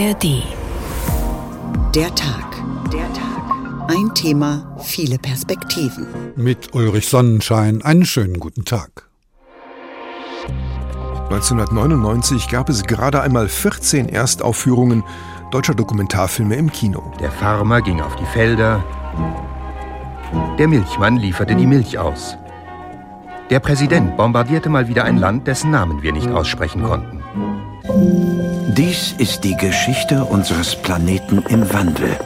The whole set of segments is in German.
ARD. Der Tag. Der Tag. Ein Thema, viele Perspektiven. Mit Ulrich Sonnenschein einen schönen guten Tag. 1999 gab es gerade einmal 14 Erstaufführungen deutscher Dokumentarfilme im Kino. Der Farmer ging auf die Felder. Der Milchmann lieferte die Milch aus. Der Präsident bombardierte mal wieder ein Land, dessen Namen wir nicht aussprechen konnten. Dies ist die Geschichte unseres Planeten im Wandel.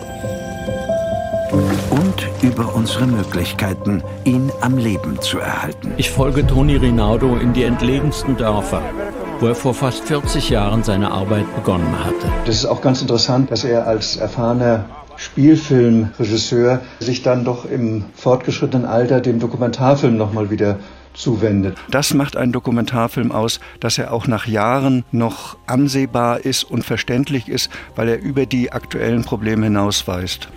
Und über unsere Möglichkeiten, ihn am Leben zu erhalten. Ich folge Toni Rinaldo in die entlegensten Dörfer, wo er vor fast 40 Jahren seine Arbeit begonnen hatte. Das ist auch ganz interessant, dass er als erfahrener Spielfilmregisseur sich dann doch im fortgeschrittenen Alter dem Dokumentarfilm nochmal wieder zuwendet. Das macht einen Dokumentarfilm aus, dass er auch nach Jahren noch ansehbar ist und verständlich ist, weil er über die aktuellen Probleme hinausweist.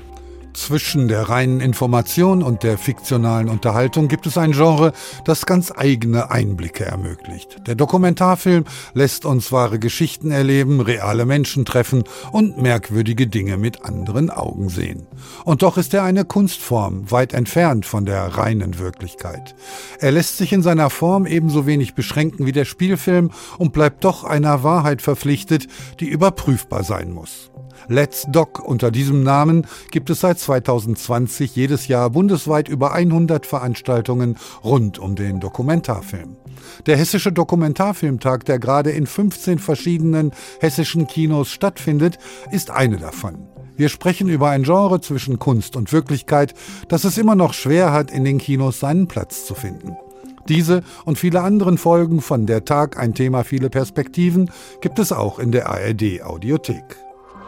Zwischen der reinen Information und der fiktionalen Unterhaltung gibt es ein Genre, das ganz eigene Einblicke ermöglicht. Der Dokumentarfilm lässt uns wahre Geschichten erleben, reale Menschen treffen und merkwürdige Dinge mit anderen Augen sehen. Und doch ist er eine Kunstform, weit entfernt von der reinen Wirklichkeit. Er lässt sich in seiner Form ebenso wenig beschränken wie der Spielfilm und bleibt doch einer Wahrheit verpflichtet, die überprüfbar sein muss. Let's Doc unter diesem Namen gibt es seit 2020 jedes Jahr bundesweit über 100 Veranstaltungen rund um den Dokumentarfilm. Der Hessische Dokumentarfilmtag, der gerade in 15 verschiedenen hessischen Kinos stattfindet, ist eine davon. Wir sprechen über ein Genre zwischen Kunst und Wirklichkeit, das es immer noch schwer hat, in den Kinos seinen Platz zu finden. Diese und viele anderen Folgen von Der Tag, ein Thema, viele Perspektiven gibt es auch in der ARD Audiothek.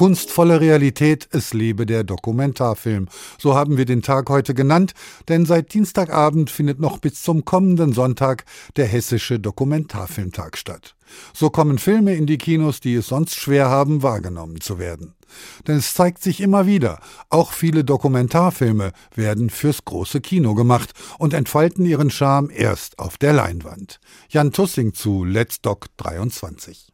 Kunstvolle Realität, es lebe der Dokumentarfilm. So haben wir den Tag heute genannt, denn seit Dienstagabend findet noch bis zum kommenden Sonntag der Hessische Dokumentarfilmtag statt. So kommen Filme in die Kinos, die es sonst schwer haben, wahrgenommen zu werden. Denn es zeigt sich immer wieder, auch viele Dokumentarfilme werden fürs große Kino gemacht und entfalten ihren Charme erst auf der Leinwand. Jan Tussing zu Let's Doc 23.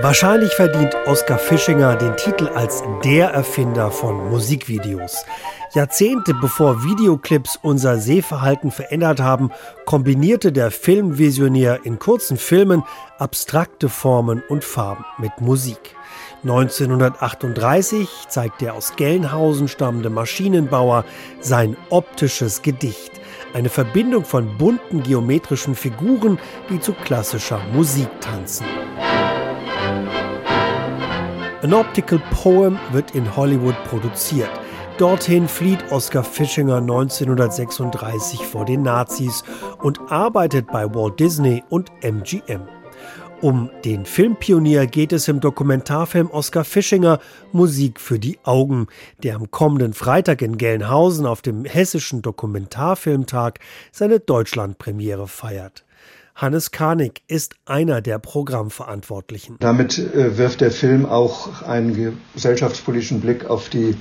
Wahrscheinlich verdient Oskar Fischinger den Titel als der Erfinder von Musikvideos. Jahrzehnte bevor Videoclips unser Sehverhalten verändert haben, kombinierte der Filmvisionär in kurzen Filmen abstrakte Formen und Farben mit Musik. 1938 zeigt der aus Gelnhausen stammende Maschinenbauer sein optisches Gedicht, eine Verbindung von bunten geometrischen Figuren, die zu klassischer Musik tanzen. An Optical Poem wird in Hollywood produziert. Dorthin flieht Oskar Fischinger 1936 vor den Nazis und arbeitet bei Walt Disney und MGM. Um den Filmpionier geht es im Dokumentarfilm Oskar Fischinger Musik für die Augen, der am kommenden Freitag in Gelnhausen auf dem Hessischen Dokumentarfilmtag seine Deutschlandpremiere feiert. Hannes Karnig ist einer der Programmverantwortlichen. Damit äh, wirft der Film auch einen gesellschaftspolitischen Blick auf die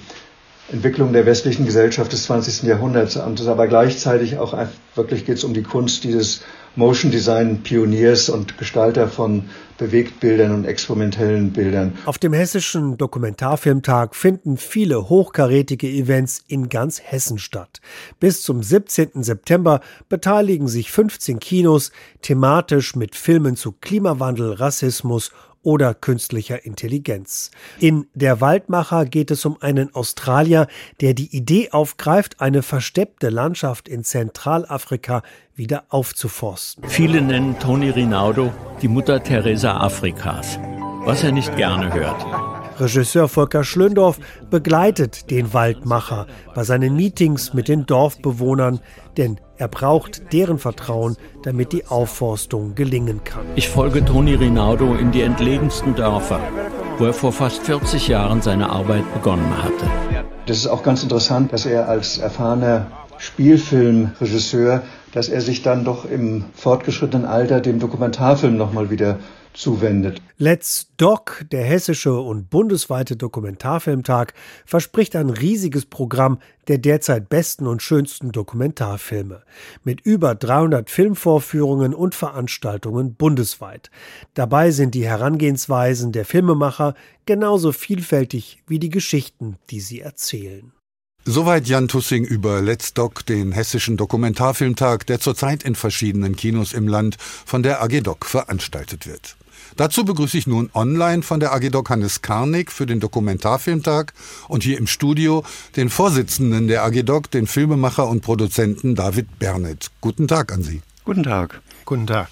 Entwicklung der westlichen Gesellschaft des 20. Jahrhunderts und es aber gleichzeitig auch wirklich geht es um die Kunst dieses Motion Design Pioniers und Gestalter von Bewegtbildern und experimentellen Bildern. Auf dem hessischen Dokumentarfilmtag finden viele hochkarätige Events in ganz Hessen statt. Bis zum 17. September beteiligen sich 15 Kinos thematisch mit Filmen zu Klimawandel, Rassismus oder künstlicher Intelligenz. In Der Waldmacher geht es um einen Australier, der die Idee aufgreift, eine versteppte Landschaft in Zentralafrika wieder aufzuforsten. Viele nennen Toni Rinaldo die Mutter Teresa Afrikas, was er nicht gerne hört. Regisseur Volker Schlöndorff begleitet den Waldmacher bei seinen Meetings mit den Dorfbewohnern, denn er braucht deren Vertrauen, damit die Aufforstung gelingen kann. Ich folge Toni Rinaldo in die entlegensten Dörfer, wo er vor fast 40 Jahren seine Arbeit begonnen hatte. Das ist auch ganz interessant, dass er als erfahrener Spielfilmregisseur, dass er sich dann doch im fortgeschrittenen Alter dem Dokumentarfilm nochmal wieder zuwendet. Let's Doc, der hessische und bundesweite Dokumentarfilmtag, verspricht ein riesiges Programm der derzeit besten und schönsten Dokumentarfilme. Mit über 300 Filmvorführungen und Veranstaltungen bundesweit. Dabei sind die Herangehensweisen der Filmemacher genauso vielfältig wie die Geschichten, die sie erzählen. Soweit Jan Tussing über Let's Doc, den hessischen Dokumentarfilmtag, der zurzeit in verschiedenen Kinos im Land von der AG Doc veranstaltet wird. Dazu begrüße ich nun online von der AG Doc Hannes Karnig für den Dokumentarfilmtag und hier im Studio den Vorsitzenden der AG Doc, den Filmemacher und Produzenten David Bernet. Guten Tag an Sie. Guten Tag. Guten Tag.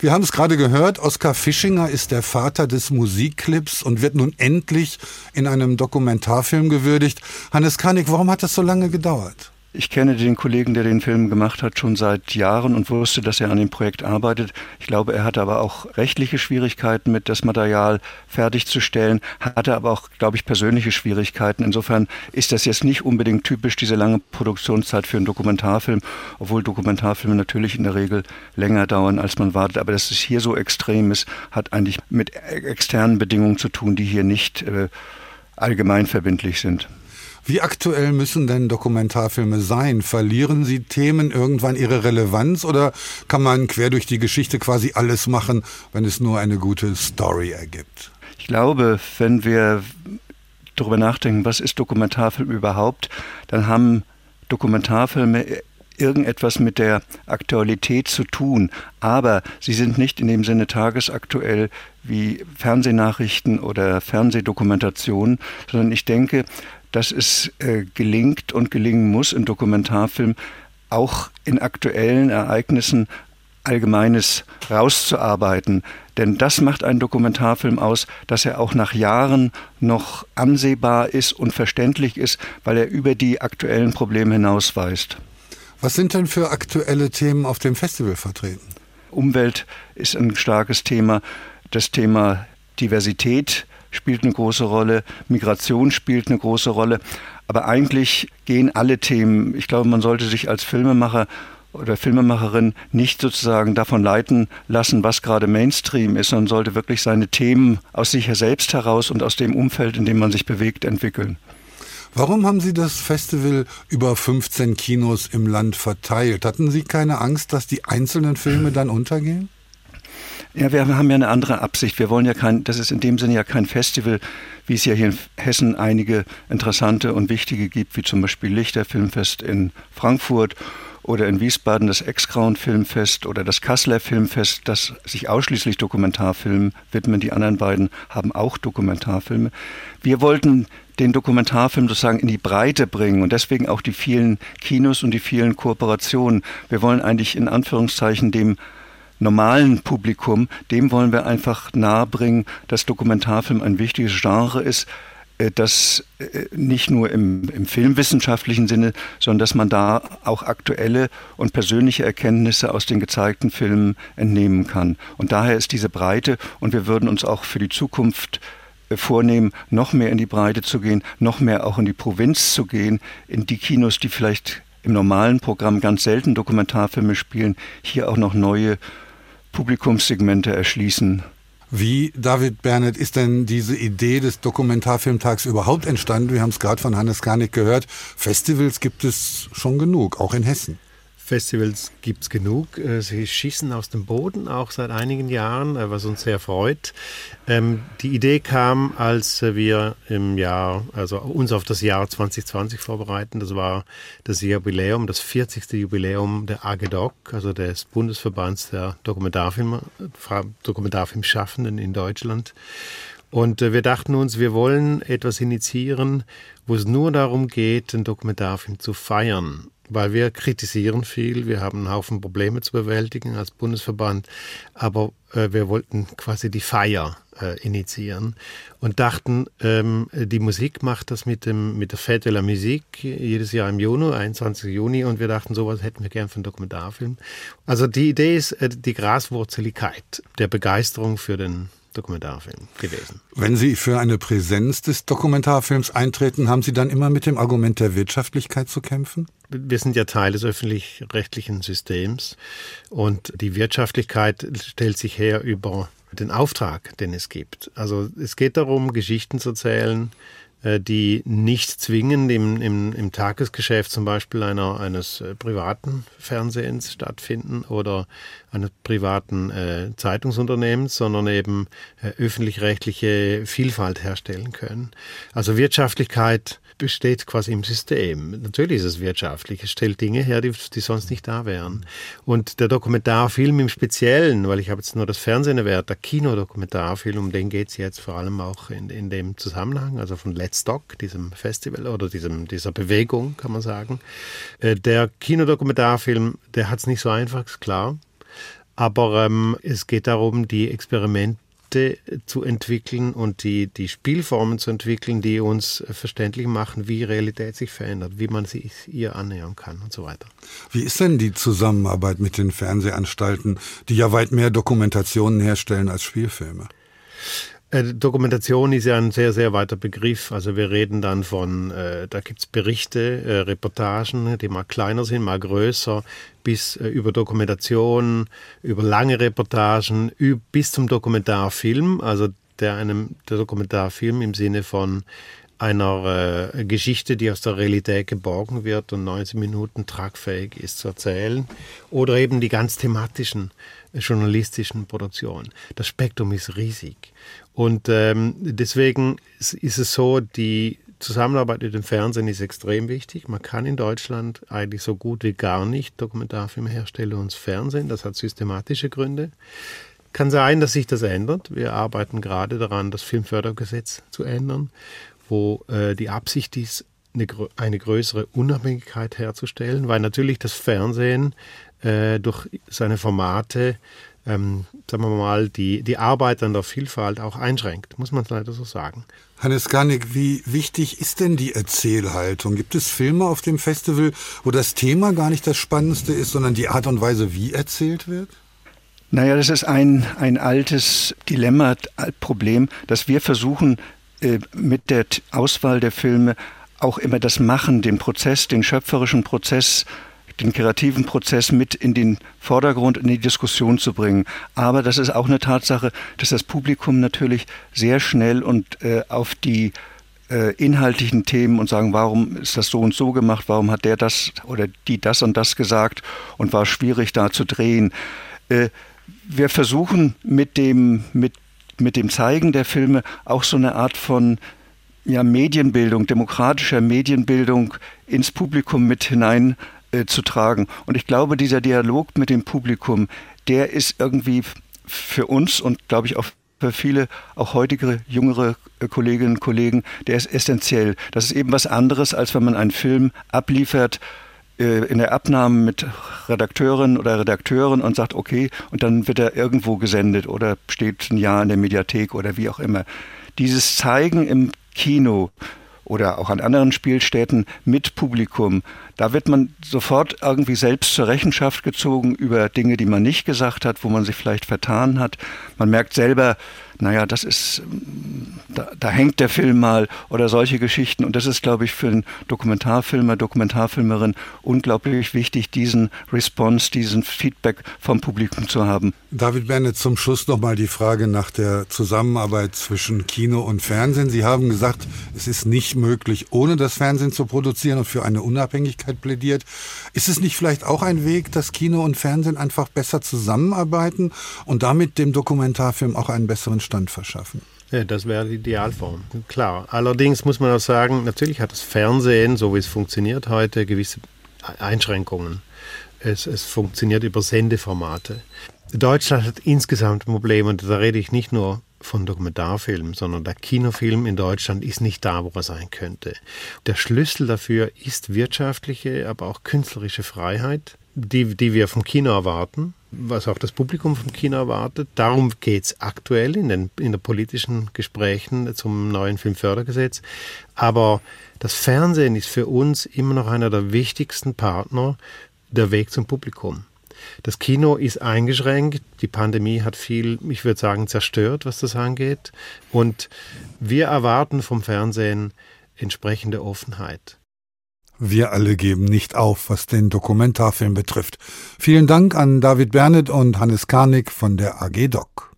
Wir haben es gerade gehört, Oskar Fischinger ist der Vater des Musikclips und wird nun endlich in einem Dokumentarfilm gewürdigt. Hannes Karnig, warum hat das so lange gedauert? Ich kenne den Kollegen, der den Film gemacht hat, schon seit Jahren und wusste, dass er an dem Projekt arbeitet. Ich glaube, er hatte aber auch rechtliche Schwierigkeiten mit das Material fertigzustellen, hatte aber auch, glaube ich, persönliche Schwierigkeiten. Insofern ist das jetzt nicht unbedingt typisch, diese lange Produktionszeit für einen Dokumentarfilm, obwohl Dokumentarfilme natürlich in der Regel länger dauern, als man wartet. Aber dass es hier so extrem ist, hat eigentlich mit externen Bedingungen zu tun, die hier nicht äh, allgemein verbindlich sind. Wie aktuell müssen denn Dokumentarfilme sein? Verlieren sie Themen irgendwann ihre Relevanz oder kann man quer durch die Geschichte quasi alles machen, wenn es nur eine gute Story ergibt? Ich glaube, wenn wir darüber nachdenken, was ist Dokumentarfilm überhaupt, dann haben Dokumentarfilme irgendetwas mit der Aktualität zu tun, aber sie sind nicht in dem Sinne tagesaktuell wie Fernsehnachrichten oder Fernsehdokumentationen, sondern ich denke, dass es äh, gelingt und gelingen muss im Dokumentarfilm, auch in aktuellen Ereignissen Allgemeines rauszuarbeiten. Denn das macht einen Dokumentarfilm aus, dass er auch nach Jahren noch ansehbar ist und verständlich ist, weil er über die aktuellen Probleme hinausweist. Was sind denn für aktuelle Themen auf dem Festival vertreten? Umwelt ist ein starkes Thema. Das Thema Diversität spielt eine große Rolle, Migration spielt eine große Rolle. Aber eigentlich gehen alle Themen. Ich glaube, man sollte sich als Filmemacher oder Filmemacherin nicht sozusagen davon leiten lassen, was gerade Mainstream ist, sondern sollte wirklich seine Themen aus sich selbst heraus und aus dem Umfeld, in dem man sich bewegt, entwickeln. Warum haben Sie das Festival über 15 Kinos im Land verteilt? Hatten Sie keine Angst, dass die einzelnen Filme dann untergehen? Ja, wir haben ja eine andere Absicht. Wir wollen ja kein, das ist in dem Sinne ja kein Festival, wie es ja hier in Hessen einige interessante und wichtige gibt, wie zum Beispiel Lichter Filmfest in Frankfurt oder in Wiesbaden das Ex-Grauen Filmfest oder das Kasseler Filmfest, das sich ausschließlich Dokumentarfilmen widmen. Die anderen beiden haben auch Dokumentarfilme. Wir wollten den Dokumentarfilm sozusagen in die Breite bringen und deswegen auch die vielen Kinos und die vielen Kooperationen. Wir wollen eigentlich in Anführungszeichen dem normalen Publikum, dem wollen wir einfach nahebringen, dass Dokumentarfilm ein wichtiges Genre ist, äh, das äh, nicht nur im, im, filmwissenschaftlichen Sinne, sondern dass man da auch aktuelle und persönliche Erkenntnisse aus den gezeigten Filmen entnehmen kann. Und daher ist diese Breite und wir würden uns auch für die Zukunft äh, vornehmen, noch mehr in die Breite zu gehen, noch mehr auch in die Provinz zu gehen, in die Kinos, die vielleicht im normalen Programm ganz selten Dokumentarfilme spielen, hier auch noch neue Publikumssegmente erschließen. Wie, David Bernet, ist denn diese Idee des Dokumentarfilmtags überhaupt entstanden? Wir haben es gerade von Hannes Garnick gehört. Festivals gibt es schon genug, auch in Hessen. Festivals gibt es genug. Äh, sie schießen aus dem Boden, auch seit einigen Jahren, äh, was uns sehr freut. Ähm, die Idee kam, als wir im Jahr, also uns auf das Jahr 2020 vorbereiten. Das war das Jubiläum, das 40. Jubiläum der AGDOC, also des Bundesverbands der Dokumentarfilm, Dokumentarfilmschaffenden in Deutschland. Und äh, wir dachten uns, wir wollen etwas initiieren, wo es nur darum geht, den Dokumentarfilm zu feiern weil wir kritisieren viel, wir haben einen Haufen Probleme zu bewältigen als Bundesverband, aber äh, wir wollten quasi die Feier äh, initiieren und dachten, ähm, die Musik macht das mit, dem, mit der Fête de la Musique jedes Jahr im Juni, 21. Juni und wir dachten, sowas hätten wir gern für einen Dokumentarfilm. Also die Idee ist äh, die Graswurzeligkeit der Begeisterung für den Dokumentarfilm gewesen. Wenn Sie für eine Präsenz des Dokumentarfilms eintreten, haben Sie dann immer mit dem Argument der Wirtschaftlichkeit zu kämpfen? Wir sind ja Teil des öffentlich-rechtlichen Systems und die Wirtschaftlichkeit stellt sich her über den Auftrag, den es gibt. Also es geht darum, Geschichten zu erzählen, äh, die nicht zwingend im, im, im Tagesgeschäft zum Beispiel einer, eines äh, privaten Fernsehens stattfinden oder eines privaten äh, Zeitungsunternehmens, sondern eben äh, öffentlich-rechtliche Vielfalt herstellen können. Also Wirtschaftlichkeit besteht quasi im System. Natürlich ist es wirtschaftlich. Es stellt Dinge her, die, die sonst nicht da wären. Und der Dokumentarfilm im Speziellen, weil ich habe jetzt nur das Fernsehen erwähnt, der Kinodokumentarfilm, um den geht es jetzt vor allem auch in, in dem Zusammenhang, also von Let's Doc, diesem Festival oder diesem, dieser Bewegung, kann man sagen. Äh, der Kinodokumentarfilm, der hat es nicht so einfach, ist klar. Aber ähm, es geht darum, die Experimente Konzepte zu entwickeln und die, die Spielformen zu entwickeln, die uns verständlich machen, wie Realität sich verändert, wie man sich ihr annähern kann und so weiter. Wie ist denn die Zusammenarbeit mit den Fernsehanstalten, die ja weit mehr Dokumentationen herstellen als Spielfilme? Äh, Dokumentation ist ja ein sehr, sehr weiter Begriff. Also wir reden dann von, äh, da gibt es Berichte, äh, Reportagen, die mal kleiner sind, mal größer, bis äh, über Dokumentation, über lange Reportagen, bis zum Dokumentarfilm, also der einem der Dokumentarfilm im Sinne von einer äh, Geschichte, die aus der Realität geborgen wird und 90 Minuten tragfähig ist zu erzählen. Oder eben die ganz thematischen äh, journalistischen Produktionen. Das Spektrum ist riesig. Und ähm, deswegen ist es so, die Zusammenarbeit mit dem Fernsehen ist extrem wichtig. Man kann in Deutschland eigentlich so gut wie gar nicht Dokumentarfilme herstellen und Fernsehen. Das hat systematische Gründe. Kann sein, dass sich das ändert. Wir arbeiten gerade daran, das Filmfördergesetz zu ändern, wo äh, die Absicht ist, eine, eine, größere Unabhängigkeit herzustellen, weil natürlich das Fernsehen äh, durch seine Formate ähm, sagen wir mal, die, die Arbeit an der Vielfalt auch einschränkt, muss man leider so sagen. Hannes Garnig, wie wichtig ist denn die Erzählhaltung? Gibt es Filme auf dem Festival, wo das Thema gar nicht das Spannendste ist, sondern die Art und Weise, wie erzählt wird? Naja, das ist ein, ein altes Dilemma, Problem, dass wir versuchen, äh, mit der Auswahl der Filme auch immer das Machen, den Prozess, den schöpferischen Prozess den kreativen Prozess mit in den Vordergrund, in die Diskussion zu bringen. Aber das ist auch eine Tatsache, dass das Publikum natürlich sehr schnell und äh, auf die äh, inhaltlichen Themen und sagen, warum ist das so und so gemacht, warum hat der das oder die das und das gesagt und war schwierig da zu drehen. Äh, wir versuchen mit dem, mit, mit dem Zeigen der Filme auch so eine Art von ja, Medienbildung, demokratischer Medienbildung ins Publikum mit hinein äh, zu tragen. Und ich glaube, dieser Dialog mit dem Publikum, der ist irgendwie für uns und glaube ich auch für viele, auch heutige jüngere äh, Kolleginnen und Kollegen, der ist essentiell. Das ist eben was anderes, als wenn man einen Film abliefert äh, in der Abnahme mit Redakteurin oder Redakteuren und sagt, okay, und dann wird er irgendwo gesendet oder steht ein Jahr in der Mediathek oder wie auch immer. Dieses Zeigen im Kino, oder auch an anderen Spielstätten mit Publikum. Da wird man sofort irgendwie selbst zur Rechenschaft gezogen über Dinge, die man nicht gesagt hat, wo man sich vielleicht vertan hat. Man merkt selber, naja, das ist, da, da, hängt der Film mal oder solche Geschichten. Und das ist, glaube ich, für einen Dokumentarfilmer, Dokumentarfilmerin unglaublich wichtig, diesen Response, diesen Feedback vom Publikum zu haben. David Bennett, zum Schluss nochmal die Frage nach der Zusammenarbeit zwischen Kino und Fernsehen. Sie haben gesagt, es ist nicht möglich, ohne das Fernsehen zu produzieren und für eine Unabhängigkeit plädiert. Ist es nicht vielleicht auch ein Weg, dass Kino und Fernsehen einfach besser zusammenarbeiten und damit dem Dokumentarfilm auch einen besseren Stand verschaffen. Ja, das wäre die Idealform, klar. Allerdings muss man auch sagen, natürlich hat das Fernsehen, so wie es funktioniert heute, gewisse Einschränkungen. Es, es funktioniert über Sendeformate. Deutschland hat insgesamt ein Problem und da rede ich nicht nur von Dokumentarfilmen, sondern der Kinofilm in Deutschland ist nicht da, wo er sein könnte. Der Schlüssel dafür ist wirtschaftliche, aber auch künstlerische Freiheit, die, die wir vom Kino erwarten was auch das Publikum vom Kino erwartet. Darum geht es aktuell in den, in den politischen Gesprächen zum neuen Filmfördergesetz. Aber das Fernsehen ist für uns immer noch einer der wichtigsten Partner, der Weg zum Publikum. Das Kino ist eingeschränkt. Die Pandemie hat viel, ich würde sagen, zerstört, was das angeht. Und wir erwarten vom Fernsehen entsprechende Offenheit. Wir alle geben nicht auf, was den Dokumentarfilm betrifft. Vielen Dank an David Bernet und Hannes Karnig von der AG Doc.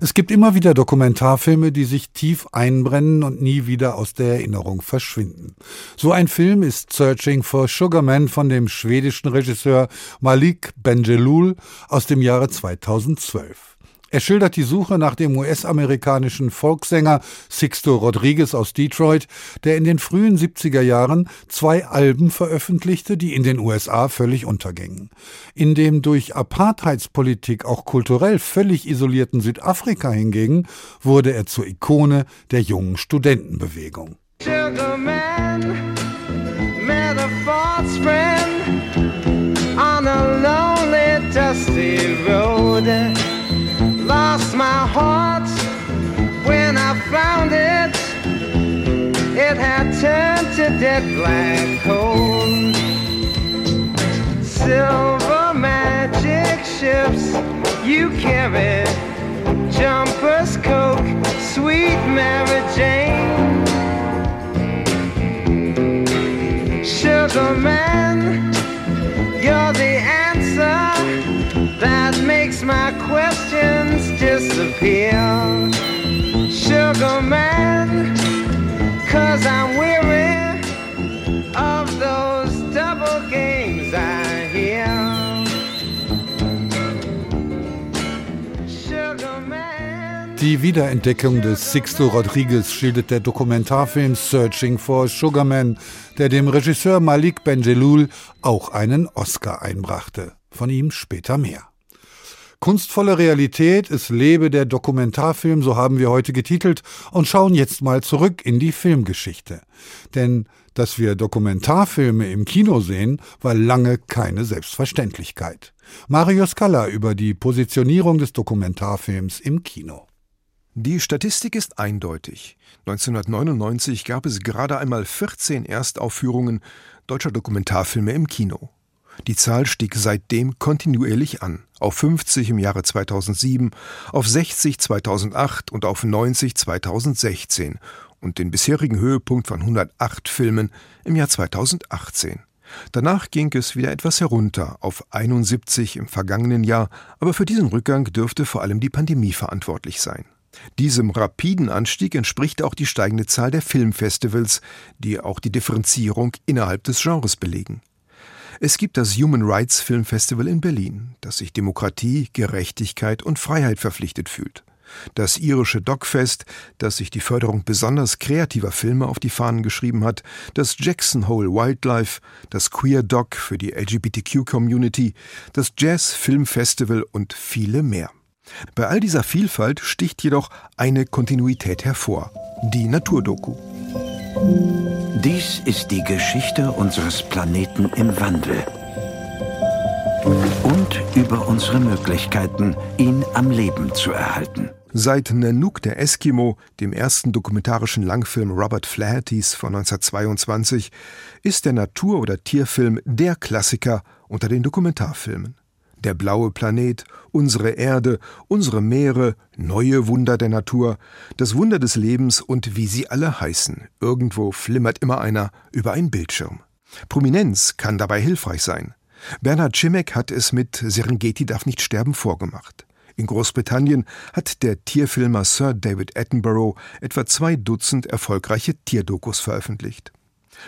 Es gibt immer wieder Dokumentarfilme, die sich tief einbrennen und nie wieder aus der Erinnerung verschwinden. So ein Film ist Searching for Sugarman von dem schwedischen Regisseur Malik Benjelloul aus dem Jahre 2012. Er schildert die Suche nach dem US-amerikanischen Folksänger Sixto Rodriguez aus Detroit, der in den frühen 70er Jahren zwei Alben veröffentlichte, die in den USA völlig untergingen. In dem durch Apartheidspolitik auch kulturell völlig isolierten Südafrika hingegen wurde er zur Ikone der jungen Studentenbewegung. Sugarman, my heart when I found it. It had turned to dead black coal. Silver magic ships you carry, jumpers, coke, sweet Mary Jane. Sugar man, you're the answer that makes my questions disappear. Sugar man, cause I'm weary of those double games I hear. Die Wiederentdeckung des Sixto Rodriguez schildert der Dokumentarfilm Searching for Sugarman, der dem Regisseur Malik Benjelloul auch einen Oscar einbrachte. Von ihm später mehr. Kunstvolle Realität, es lebe der Dokumentarfilm, so haben wir heute getitelt und schauen jetzt mal zurück in die Filmgeschichte. Denn dass wir Dokumentarfilme im Kino sehen, war lange keine Selbstverständlichkeit. Mario Scala über die Positionierung des Dokumentarfilms im Kino. Die Statistik ist eindeutig. 1999 gab es gerade einmal 14 Erstaufführungen deutscher Dokumentarfilme im Kino. Die Zahl stieg seitdem kontinuierlich an, auf 50 im Jahre 2007, auf 60 2008 und auf 90 2016 und den bisherigen Höhepunkt von 108 Filmen im Jahr 2018. Danach ging es wieder etwas herunter auf 71 im vergangenen Jahr, aber für diesen Rückgang dürfte vor allem die Pandemie verantwortlich sein. Diesem rapiden Anstieg entspricht auch die steigende Zahl der Filmfestivals, die auch die Differenzierung innerhalb des Genres belegen. Es gibt das Human Rights Film Festival in Berlin, das sich Demokratie, Gerechtigkeit und Freiheit verpflichtet fühlt. Das irische Dogfest, das sich die Förderung besonders kreativer Filme auf die Fahnen geschrieben hat, das Jackson Hole Wildlife, das Queer Dog für die LGBTQ-Community, das Jazz Film Festival und viele mehr. Bei all dieser Vielfalt sticht jedoch eine Kontinuität hervor, die Naturdoku. Dies ist die Geschichte unseres Planeten im Wandel. Und über unsere Möglichkeiten, ihn am Leben zu erhalten. Seit Nanook der Eskimo, dem ersten dokumentarischen Langfilm Robert Flahertys von 1922, ist der Natur- oder Tierfilm der Klassiker unter den Dokumentarfilmen der blaue Planet, unsere Erde, unsere Meere, neue Wunder der Natur, das Wunder des Lebens und wie sie alle heißen. Irgendwo flimmert immer einer über einen Bildschirm. Prominenz kann dabei hilfreich sein. Bernhard Schimek hat es mit Serengeti darf nicht sterben vorgemacht. In Großbritannien hat der Tierfilmer Sir David Attenborough etwa zwei Dutzend erfolgreiche Tierdokus veröffentlicht.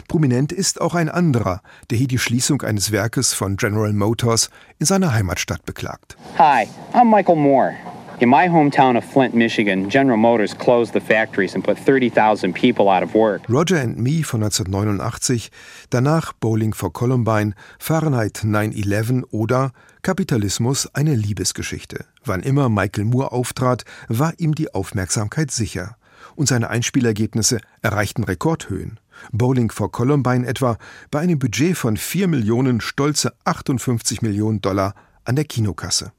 Prominent ist auch ein anderer, der hier die Schließung eines Werkes von General Motors in seiner Heimatstadt beklagt. Hi, I'm Michael Moore. In my hometown of Flint, Michigan, General Motors closed the factories and put 30,000 people out of work. Roger and Me von 1989, danach Bowling for Columbine, Fahrenheit 9/11 oder Kapitalismus eine Liebesgeschichte. Wann immer Michael Moore auftrat, war ihm die Aufmerksamkeit sicher und seine Einspielergebnisse erreichten Rekordhöhen. Bowling for Columbine etwa bei einem Budget von 4 Millionen stolze 58 Millionen Dollar an der Kinokasse.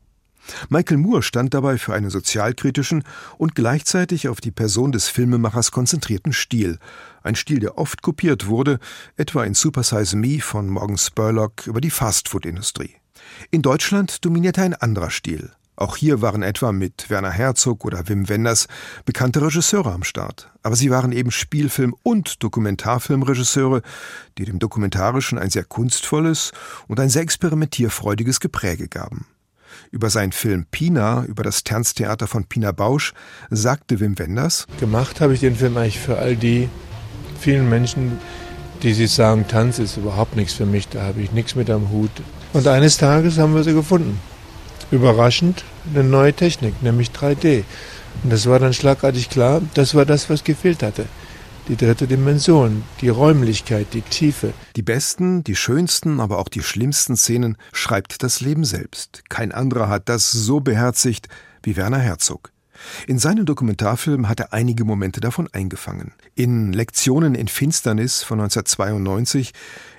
Michael Moore stand dabei für einen sozialkritischen und gleichzeitig auf die Person des Filmemachers konzentrierten Stil, ein Stil, der oft kopiert wurde, etwa in Super Size Me von Morgan Spurlock über die Fastfood-Industrie. In Deutschland dominierte ein anderer Stil. Auch hier waren etwa mit Werner Herzog oder Wim Wenders bekannte Regisseure am Start. Aber sie waren eben Spielfilm- und Dokumentarfilmregisseure, die dem Dokumentarischen ein sehr kunstvolles und ein sehr experimentierfreudiges Gepräge gaben. Über seinen Film Pina, über das Tanztheater von Pina Bausch, sagte Wim Wenders: Gemacht habe ich den Film eigentlich für all die vielen Menschen, die sich sagen, Tanz ist überhaupt nichts für mich, da habe ich nichts mit am Hut. Und eines Tages haben wir sie gefunden überraschend eine neue Technik, nämlich 3D. Und das war dann schlagartig klar, das war das, was gefehlt hatte. Die dritte Dimension, die Räumlichkeit, die Tiefe. Die besten, die schönsten, aber auch die schlimmsten Szenen schreibt das Leben selbst. Kein anderer hat das so beherzigt wie Werner Herzog. In seinen Dokumentarfilmen hat er einige Momente davon eingefangen. In Lektionen in Finsternis von 1992,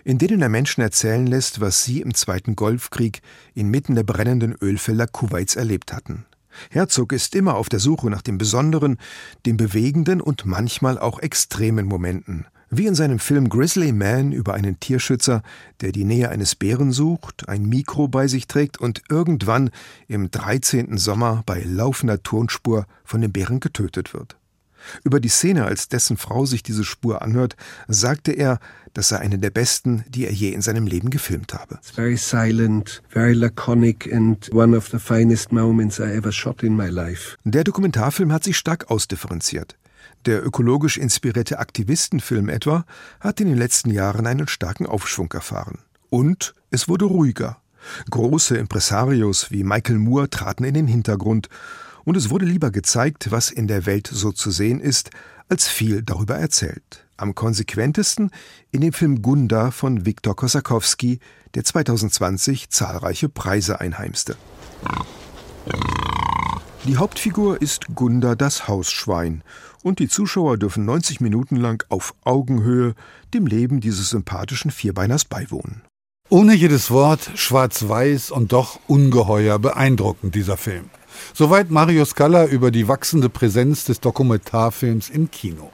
in denen er Menschen erzählen lässt, was sie im Zweiten Golfkrieg inmitten der brennenden Ölfelder Kuwaits erlebt hatten. Herzog ist immer auf der Suche nach dem Besonderen, dem Bewegenden und manchmal auch extremen Momenten. Wie in seinem Film Grizzly Man über einen Tierschützer, der die Nähe eines Bären sucht, ein Mikro bei sich trägt und irgendwann im 13. Sommer bei laufender Turnspur von dem Bären getötet wird. Über die Szene, als dessen Frau sich diese Spur anhört, sagte er, das sei eine der besten, die er je in seinem Leben gefilmt habe. It's very silent, very laconic and one of the finest moments I ever shot in my life. Der Dokumentarfilm hat sich stark ausdifferenziert. Der ökologisch inspirierte Aktivistenfilm etwa hat in den letzten Jahren einen starken Aufschwung erfahren. Und es wurde ruhiger. Große Impresarios wie Michael Moore traten in den Hintergrund, und es wurde lieber gezeigt, was in der Welt so zu sehen ist, als viel darüber erzählt. Am konsequentesten in dem Film Gunda von Viktor Kosakowski, der 2020 zahlreiche Preise einheimste. Die Hauptfigur ist Gunda das Hausschwein und die Zuschauer dürfen 90 Minuten lang auf Augenhöhe dem Leben dieses sympathischen Vierbeiners beiwohnen. Ohne jedes Wort, schwarz-weiß und doch ungeheuer beeindruckend dieser Film. Soweit Mario Scala über die wachsende Präsenz des Dokumentarfilms im Kino.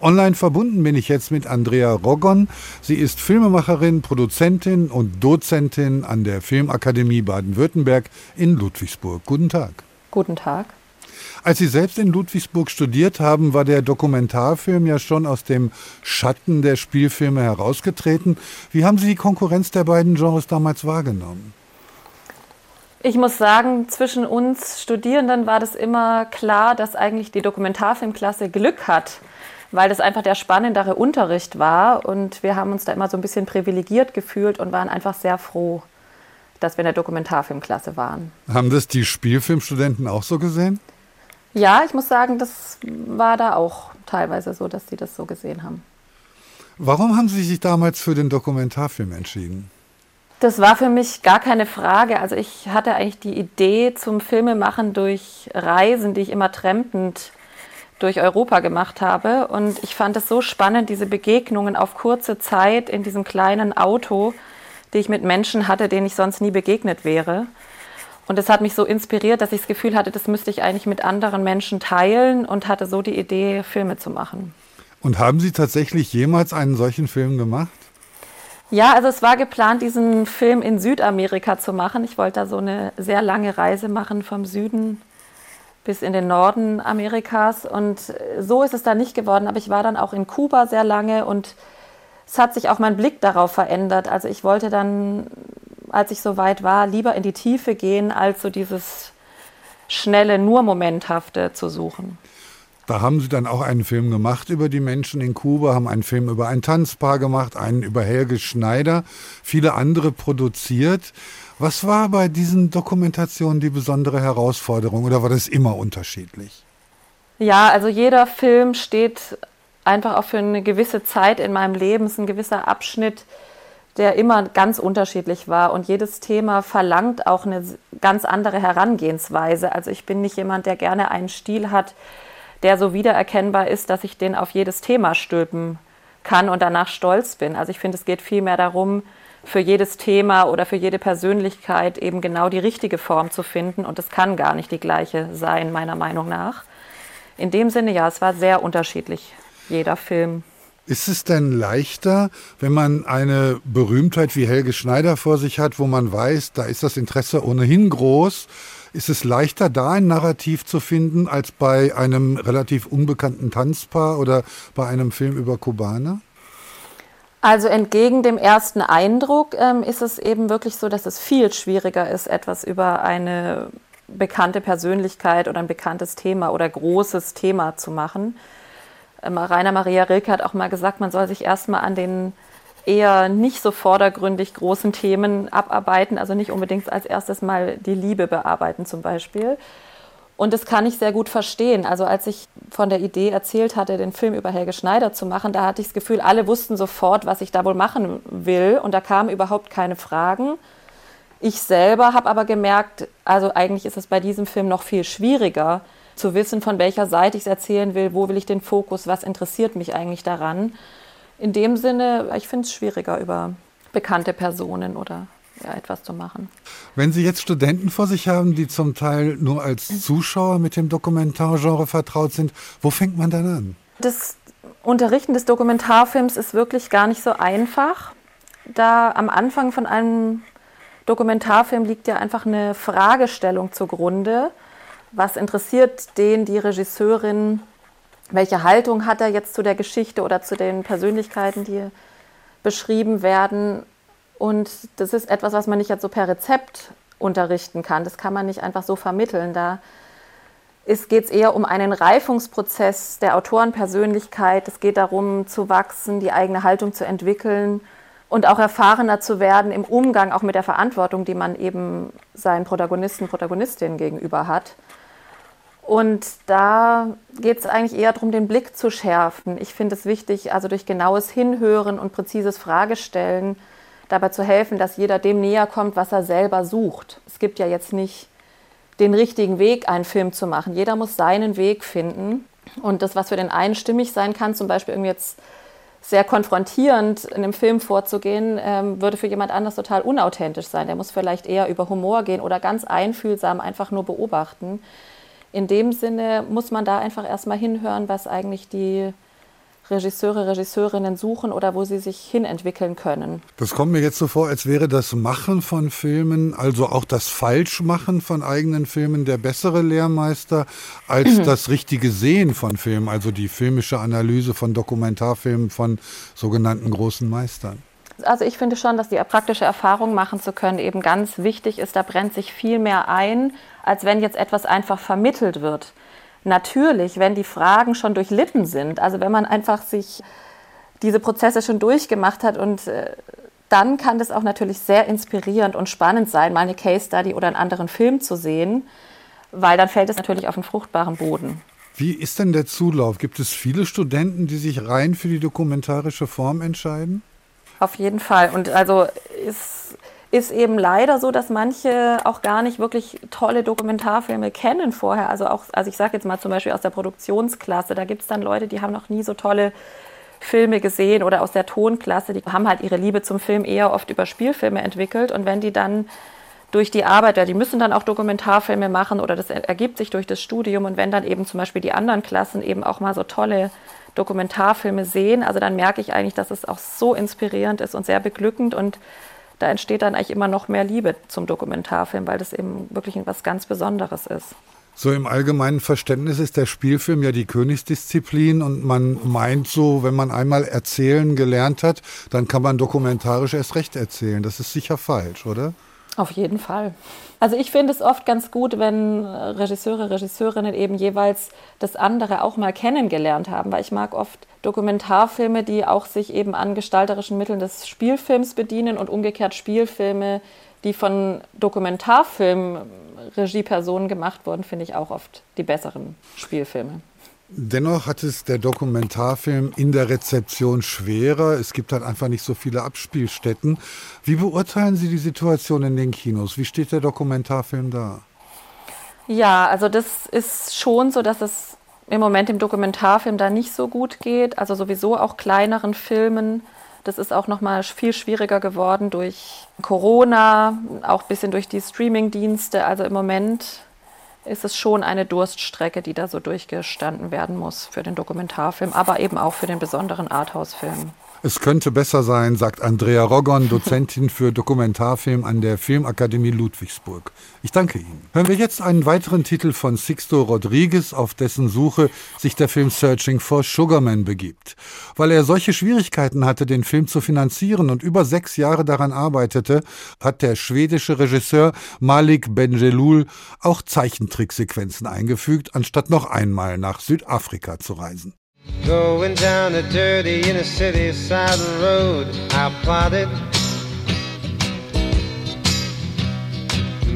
Online verbunden bin ich jetzt mit Andrea Roggon. Sie ist Filmemacherin, Produzentin und Dozentin an der Filmakademie Baden-Württemberg in Ludwigsburg. Guten Tag. Guten Tag. Als Sie selbst in Ludwigsburg studiert haben, war der Dokumentarfilm ja schon aus dem Schatten der Spielfilme herausgetreten. Wie haben Sie die Konkurrenz der beiden Genres damals wahrgenommen? Ich muss sagen, zwischen uns Studierenden war das immer klar, dass eigentlich die Dokumentarfilmklasse Glück hat, weil das einfach der spannendere Unterricht war. Und wir haben uns da immer so ein bisschen privilegiert gefühlt und waren einfach sehr froh, dass wir in der Dokumentarfilmklasse waren. Haben das die Spielfilmstudenten auch so gesehen? Ja, ich muss sagen, das war da auch teilweise so, dass sie das so gesehen haben. Warum haben Sie sich damals für den Dokumentarfilm entschieden? Das war für mich gar keine Frage. Also ich hatte eigentlich die Idee zum Filmemachen durch Reisen, die ich immer trempend durch Europa gemacht habe. Und ich fand es so spannend, diese Begegnungen auf kurze Zeit in diesem kleinen Auto, die ich mit Menschen hatte, denen ich sonst nie begegnet wäre. Und es hat mich so inspiriert, dass ich das Gefühl hatte, das müsste ich eigentlich mit anderen Menschen teilen und hatte so die Idee, Filme zu machen. Und haben Sie tatsächlich jemals einen solchen Film gemacht? Ja, also es war geplant, diesen Film in Südamerika zu machen. Ich wollte da so eine sehr lange Reise machen vom Süden bis in den Norden Amerikas. Und so ist es dann nicht geworden. Aber ich war dann auch in Kuba sehr lange und es hat sich auch mein Blick darauf verändert. Also ich wollte dann als ich so weit war, lieber in die Tiefe gehen, als so dieses schnelle, nur momenthafte zu suchen. Da haben Sie dann auch einen Film gemacht über die Menschen in Kuba, haben einen Film über ein Tanzpaar gemacht, einen über Helge Schneider, viele andere produziert. Was war bei diesen Dokumentationen die besondere Herausforderung oder war das immer unterschiedlich? Ja, also jeder Film steht einfach auch für eine gewisse Zeit in meinem Leben, es ist ein gewisser Abschnitt, der immer ganz unterschiedlich war. Und jedes Thema verlangt auch eine ganz andere Herangehensweise. Also ich bin nicht jemand, der gerne einen Stil hat, der so wiedererkennbar ist, dass ich den auf jedes Thema stülpen kann und danach stolz bin. Also ich finde, es geht vielmehr darum, für jedes Thema oder für jede Persönlichkeit eben genau die richtige Form zu finden. Und es kann gar nicht die gleiche sein, meiner Meinung nach. In dem Sinne, ja, es war sehr unterschiedlich, jeder Film. Ist es denn leichter, wenn man eine Berühmtheit wie Helge Schneider vor sich hat, wo man weiß, da ist das Interesse ohnehin groß? Ist es leichter, da ein Narrativ zu finden, als bei einem relativ unbekannten Tanzpaar oder bei einem Film über Kubaner? Also entgegen dem ersten Eindruck ähm, ist es eben wirklich so, dass es viel schwieriger ist, etwas über eine bekannte Persönlichkeit oder ein bekanntes Thema oder großes Thema zu machen. Ähm, Rainer Maria Rilke hat auch mal gesagt, man soll sich erstmal an den eher nicht so vordergründig großen Themen abarbeiten, also nicht unbedingt als erstes mal die Liebe bearbeiten zum Beispiel. Und das kann ich sehr gut verstehen. Also als ich von der Idee erzählt hatte, den Film über Helge Schneider zu machen, da hatte ich das Gefühl, alle wussten sofort, was ich da wohl machen will. Und da kamen überhaupt keine Fragen. Ich selber habe aber gemerkt, also eigentlich ist es bei diesem Film noch viel schwieriger, zu wissen, von welcher Seite ich es erzählen will, wo will ich den Fokus, was interessiert mich eigentlich daran. In dem Sinne, ich finde es schwieriger über bekannte Personen oder ja, etwas zu machen. Wenn Sie jetzt Studenten vor sich haben, die zum Teil nur als Zuschauer mit dem Dokumentargenre vertraut sind, wo fängt man dann an? Das Unterrichten des Dokumentarfilms ist wirklich gar nicht so einfach. Da am Anfang von einem Dokumentarfilm liegt ja einfach eine Fragestellung zugrunde was interessiert den, die Regisseurin, welche Haltung hat er jetzt zu der Geschichte oder zu den Persönlichkeiten, die beschrieben werden. Und das ist etwas, was man nicht jetzt so per Rezept unterrichten kann. Das kann man nicht einfach so vermitteln. Da geht es eher um einen Reifungsprozess der Autorenpersönlichkeit. Es geht darum, zu wachsen, die eigene Haltung zu entwickeln und auch erfahrener zu werden im Umgang auch mit der Verantwortung, die man eben seinen Protagonisten, Protagonistinnen gegenüber hat. Und da geht es eigentlich eher darum, den Blick zu schärfen. Ich finde es wichtig, also durch genaues Hinhören und präzises Fragestellen dabei zu helfen, dass jeder dem näher kommt, was er selber sucht. Es gibt ja jetzt nicht den richtigen Weg, einen Film zu machen. Jeder muss seinen Weg finden. Und das, was für den einen stimmig sein kann, zum Beispiel irgendwie jetzt sehr konfrontierend in einem Film vorzugehen, ähm, würde für jemand anders total unauthentisch sein. Der muss vielleicht eher über Humor gehen oder ganz einfühlsam einfach nur beobachten in dem Sinne muss man da einfach erstmal hinhören, was eigentlich die Regisseure, Regisseurinnen suchen oder wo sie sich hinentwickeln können. Das kommt mir jetzt so vor, als wäre das Machen von Filmen, also auch das Falschmachen von eigenen Filmen, der bessere Lehrmeister als das richtige Sehen von Filmen, also die filmische Analyse von Dokumentarfilmen von sogenannten großen Meistern. Also ich finde schon, dass die praktische Erfahrung machen zu können eben ganz wichtig ist. Da brennt sich viel mehr ein, als wenn jetzt etwas einfach vermittelt wird. Natürlich, wenn die Fragen schon durchlitten sind, also wenn man einfach sich diese Prozesse schon durchgemacht hat und äh, dann kann das auch natürlich sehr inspirierend und spannend sein, mal eine Case Study oder einen anderen Film zu sehen, weil dann fällt es natürlich auf einen fruchtbaren Boden. Wie ist denn der Zulauf? Gibt es viele Studenten, die sich rein für die dokumentarische Form entscheiden? Auf jeden Fall. Und also ist ist eben leider so, dass manche auch gar nicht wirklich tolle Dokumentarfilme kennen vorher. Also auch, also ich sage jetzt mal zum Beispiel aus der Produktionsklasse, da gibt es dann Leute, die haben noch nie so tolle Filme gesehen oder aus der Tonklasse, die haben halt ihre Liebe zum Film eher oft über Spielfilme entwickelt. Und wenn die dann durch die Arbeit, ja, die müssen dann auch Dokumentarfilme machen oder das ergibt sich durch das Studium und wenn dann eben zum Beispiel die anderen Klassen eben auch mal so tolle Dokumentarfilme sehen, also dann merke ich eigentlich, dass es auch so inspirierend ist und sehr beglückend und da entsteht dann eigentlich immer noch mehr Liebe zum Dokumentarfilm, weil das eben wirklich etwas ganz Besonderes ist. So im allgemeinen Verständnis ist der Spielfilm ja die Königsdisziplin und man meint so, wenn man einmal erzählen gelernt hat, dann kann man dokumentarisch erst recht erzählen. Das ist sicher falsch, oder? Auf jeden Fall. Also ich finde es oft ganz gut, wenn Regisseure, Regisseurinnen eben jeweils das andere auch mal kennengelernt haben, weil ich mag oft Dokumentarfilme, die auch sich eben an gestalterischen Mitteln des Spielfilms bedienen und umgekehrt Spielfilme, die von Dokumentarfilm-Regiepersonen gemacht wurden, finde ich auch oft die besseren Spielfilme. Dennoch hat es der Dokumentarfilm in der Rezeption schwerer. Es gibt halt einfach nicht so viele Abspielstätten. Wie beurteilen Sie die Situation in den Kinos? Wie steht der Dokumentarfilm da? Ja, also das ist schon so, dass es im Moment im Dokumentarfilm da nicht so gut geht. Also sowieso auch kleineren Filmen. Das ist auch noch mal viel schwieriger geworden durch Corona, auch ein bisschen durch die Streaming-Dienste. Also im Moment ist es schon eine Durststrecke, die da so durchgestanden werden muss für den Dokumentarfilm, aber eben auch für den besonderen Arthouse-Film. Es könnte besser sein, sagt Andrea Roggon, Dozentin für Dokumentarfilm an der Filmakademie Ludwigsburg. Ich danke Ihnen. Hören wir jetzt einen weiteren Titel von Sixto Rodriguez, auf dessen Suche sich der Film Searching for Sugarman begibt. Weil er solche Schwierigkeiten hatte, den Film zu finanzieren und über sechs Jahre daran arbeitete, hat der schwedische Regisseur Malik Benjelul auch Zeichentricksequenzen eingefügt, anstatt noch einmal nach Südafrika zu reisen. Going down a dirty inner city side road, I plotted.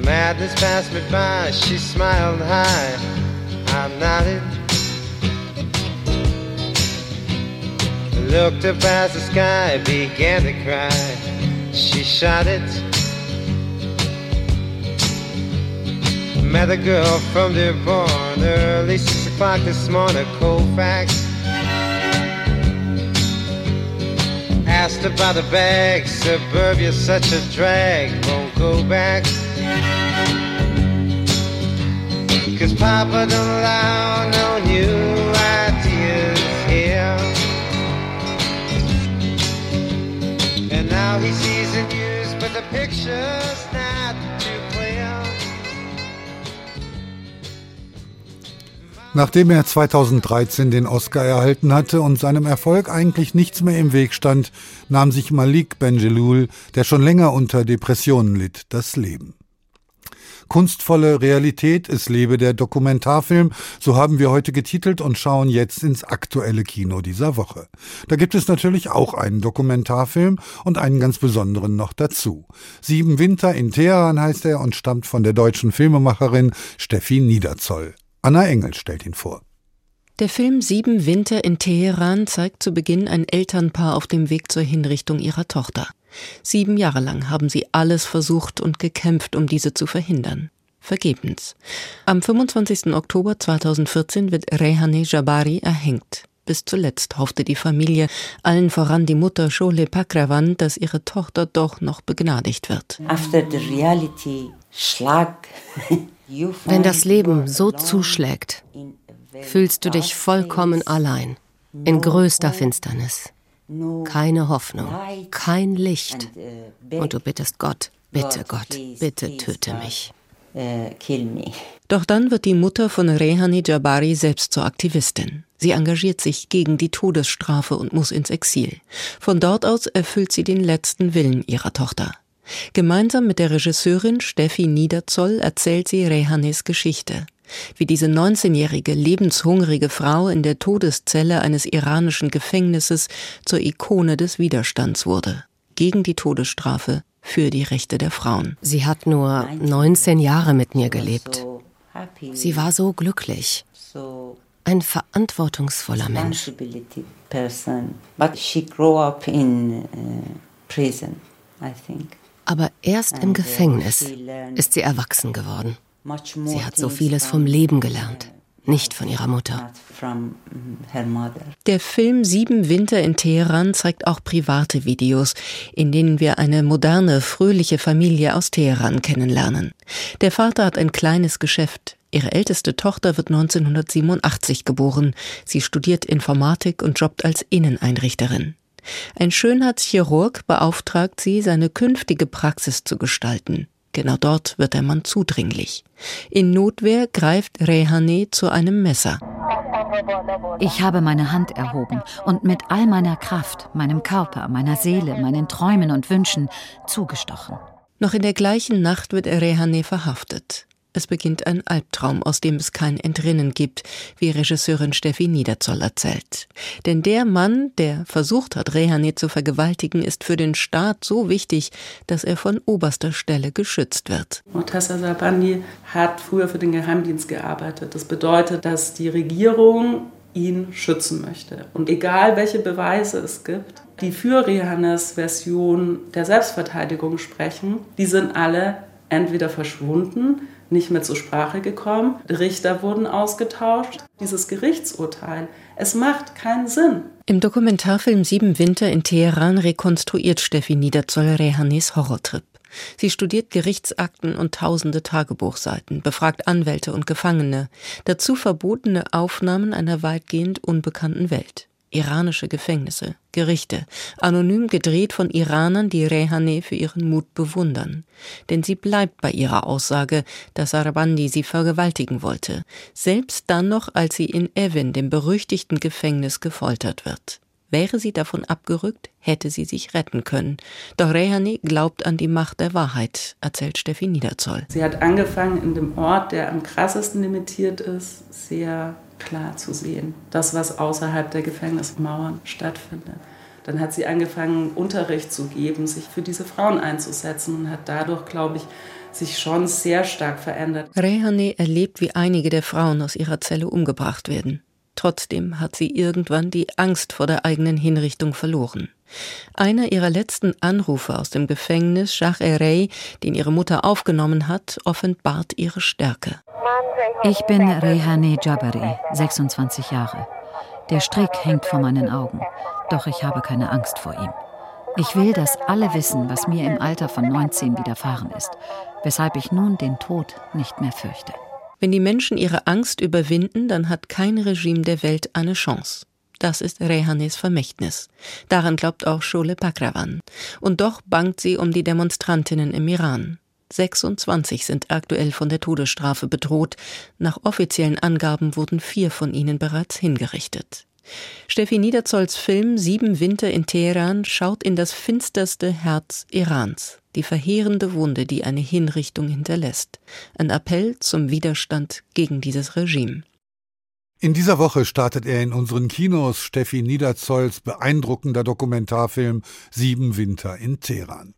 Madness passed me by, she smiled high, I nodded. Looked up as the sky began to cry, she shot it. Met a girl from Dearborn early six o'clock this morning, Colfax. Asked about the bag, suburbia's such a drag, won't go back. Cause Papa don't allow no new ideas here. And now he sees and news, but the picture's Nachdem er 2013 den Oscar erhalten hatte und seinem Erfolg eigentlich nichts mehr im Weg stand, nahm sich Malik Benjelul, der schon länger unter Depressionen litt, das Leben. Kunstvolle Realität, es lebe der Dokumentarfilm, so haben wir heute getitelt und schauen jetzt ins aktuelle Kino dieser Woche. Da gibt es natürlich auch einen Dokumentarfilm und einen ganz besonderen noch dazu. Sieben Winter in Teheran heißt er und stammt von der deutschen Filmemacherin Steffi Niederzoll. Anna Engel stellt ihn vor. Der Film Sieben Winter in Teheran zeigt zu Beginn ein Elternpaar auf dem Weg zur Hinrichtung ihrer Tochter. Sieben Jahre lang haben sie alles versucht und gekämpft, um diese zu verhindern. Vergebens. Am 25. Oktober 2014 wird Rehane Jabari erhängt. Bis zuletzt hoffte die Familie, allen voran die Mutter Shole Pakravan, dass ihre Tochter doch noch begnadigt wird. After the reality schlag Wenn das Leben so zuschlägt, fühlst du dich vollkommen allein, in größter Finsternis. Keine Hoffnung, kein Licht. Und du bittest Gott, bitte Gott, bitte töte mich. Doch dann wird die Mutter von Rehani Jabari selbst zur Aktivistin. Sie engagiert sich gegen die Todesstrafe und muss ins Exil. Von dort aus erfüllt sie den letzten Willen ihrer Tochter. Gemeinsam mit der Regisseurin Steffi Niederzoll erzählt sie Rehanes Geschichte. Wie diese 19-jährige lebenshungrige Frau in der Todeszelle eines iranischen Gefängnisses zur Ikone des Widerstands wurde. Gegen die Todesstrafe, für die Rechte der Frauen. Sie hat nur 19 Jahre mit mir gelebt. Sie war so glücklich. Ein verantwortungsvoller Mensch. But she grew up in uh, prison, I think. Aber erst im Gefängnis ist sie erwachsen geworden. Sie hat so vieles vom Leben gelernt, nicht von ihrer Mutter. Der Film Sieben Winter in Teheran zeigt auch private Videos, in denen wir eine moderne, fröhliche Familie aus Teheran kennenlernen. Der Vater hat ein kleines Geschäft. Ihre älteste Tochter wird 1987 geboren. Sie studiert Informatik und jobbt als Inneneinrichterin. Ein Schönheitschirurg beauftragt sie, seine künftige Praxis zu gestalten. Genau dort wird der Mann zudringlich. In Notwehr greift Rehane zu einem Messer. Ich habe meine Hand erhoben und mit all meiner Kraft, meinem Körper, meiner Seele, meinen Träumen und Wünschen zugestochen. Noch in der gleichen Nacht wird Rehane verhaftet. Es beginnt ein Albtraum, aus dem es kein Entrinnen gibt, wie Regisseurin Steffi Niederzoll erzählt. Denn der Mann, der versucht hat, Rehane zu vergewaltigen, ist für den Staat so wichtig, dass er von oberster Stelle geschützt wird. Mortassa Sabandi hat früher für den Geheimdienst gearbeitet. Das bedeutet, dass die Regierung ihn schützen möchte. Und egal welche Beweise es gibt, die für Rehanes Version der Selbstverteidigung sprechen, die sind alle entweder verschwunden, nicht mehr zur Sprache gekommen, Richter wurden ausgetauscht. Dieses Gerichtsurteil, es macht keinen Sinn. Im Dokumentarfilm Sieben Winter in Teheran rekonstruiert Steffi Niederzoll Rehanes Horrortrip. Sie studiert Gerichtsakten und tausende Tagebuchseiten, befragt Anwälte und Gefangene, dazu verbotene Aufnahmen einer weitgehend unbekannten Welt iranische Gefängnisse, Gerichte, anonym gedreht von Iranern, die Rehane für ihren Mut bewundern. Denn sie bleibt bei ihrer Aussage, dass Arabandi sie vergewaltigen wollte, selbst dann noch, als sie in Evin, dem berüchtigten Gefängnis, gefoltert wird. Wäre sie davon abgerückt, hätte sie sich retten können. Doch Rehane glaubt an die Macht der Wahrheit, erzählt Steffi Niederzoll. Sie hat angefangen in dem Ort, der am krassesten limitiert ist, sehr klar zu sehen. Das, was außerhalb der Gefängnismauern stattfindet. Dann hat sie angefangen, Unterricht zu geben, sich für diese Frauen einzusetzen und hat dadurch, glaube ich, sich schon sehr stark verändert. Rehane erlebt, wie einige der Frauen aus ihrer Zelle umgebracht werden. Trotzdem hat sie irgendwann die Angst vor der eigenen Hinrichtung verloren. Einer ihrer letzten Anrufe aus dem Gefängnis, Shah Erey, den ihre Mutter aufgenommen hat, offenbart ihre Stärke. Ich bin Rehane Jabari, 26 Jahre. Der Strick hängt vor meinen Augen, doch ich habe keine Angst vor ihm. Ich will, dass alle wissen, was mir im Alter von 19 widerfahren ist, weshalb ich nun den Tod nicht mehr fürchte. Wenn die Menschen ihre Angst überwinden, dann hat kein Regime der Welt eine Chance. Das ist Rehanes Vermächtnis. Daran glaubt auch Shole Pakravan. Und doch bangt sie um die Demonstrantinnen im Iran. 26 sind aktuell von der Todesstrafe bedroht. Nach offiziellen Angaben wurden vier von ihnen bereits hingerichtet. Steffi Niederzolls Film Sieben Winter in Teheran schaut in das finsterste Herz Irans, die verheerende Wunde, die eine Hinrichtung hinterlässt. Ein Appell zum Widerstand gegen dieses Regime. In dieser Woche startet er in unseren Kinos Steffi Niederzolls beeindruckender Dokumentarfilm Sieben Winter in Teheran.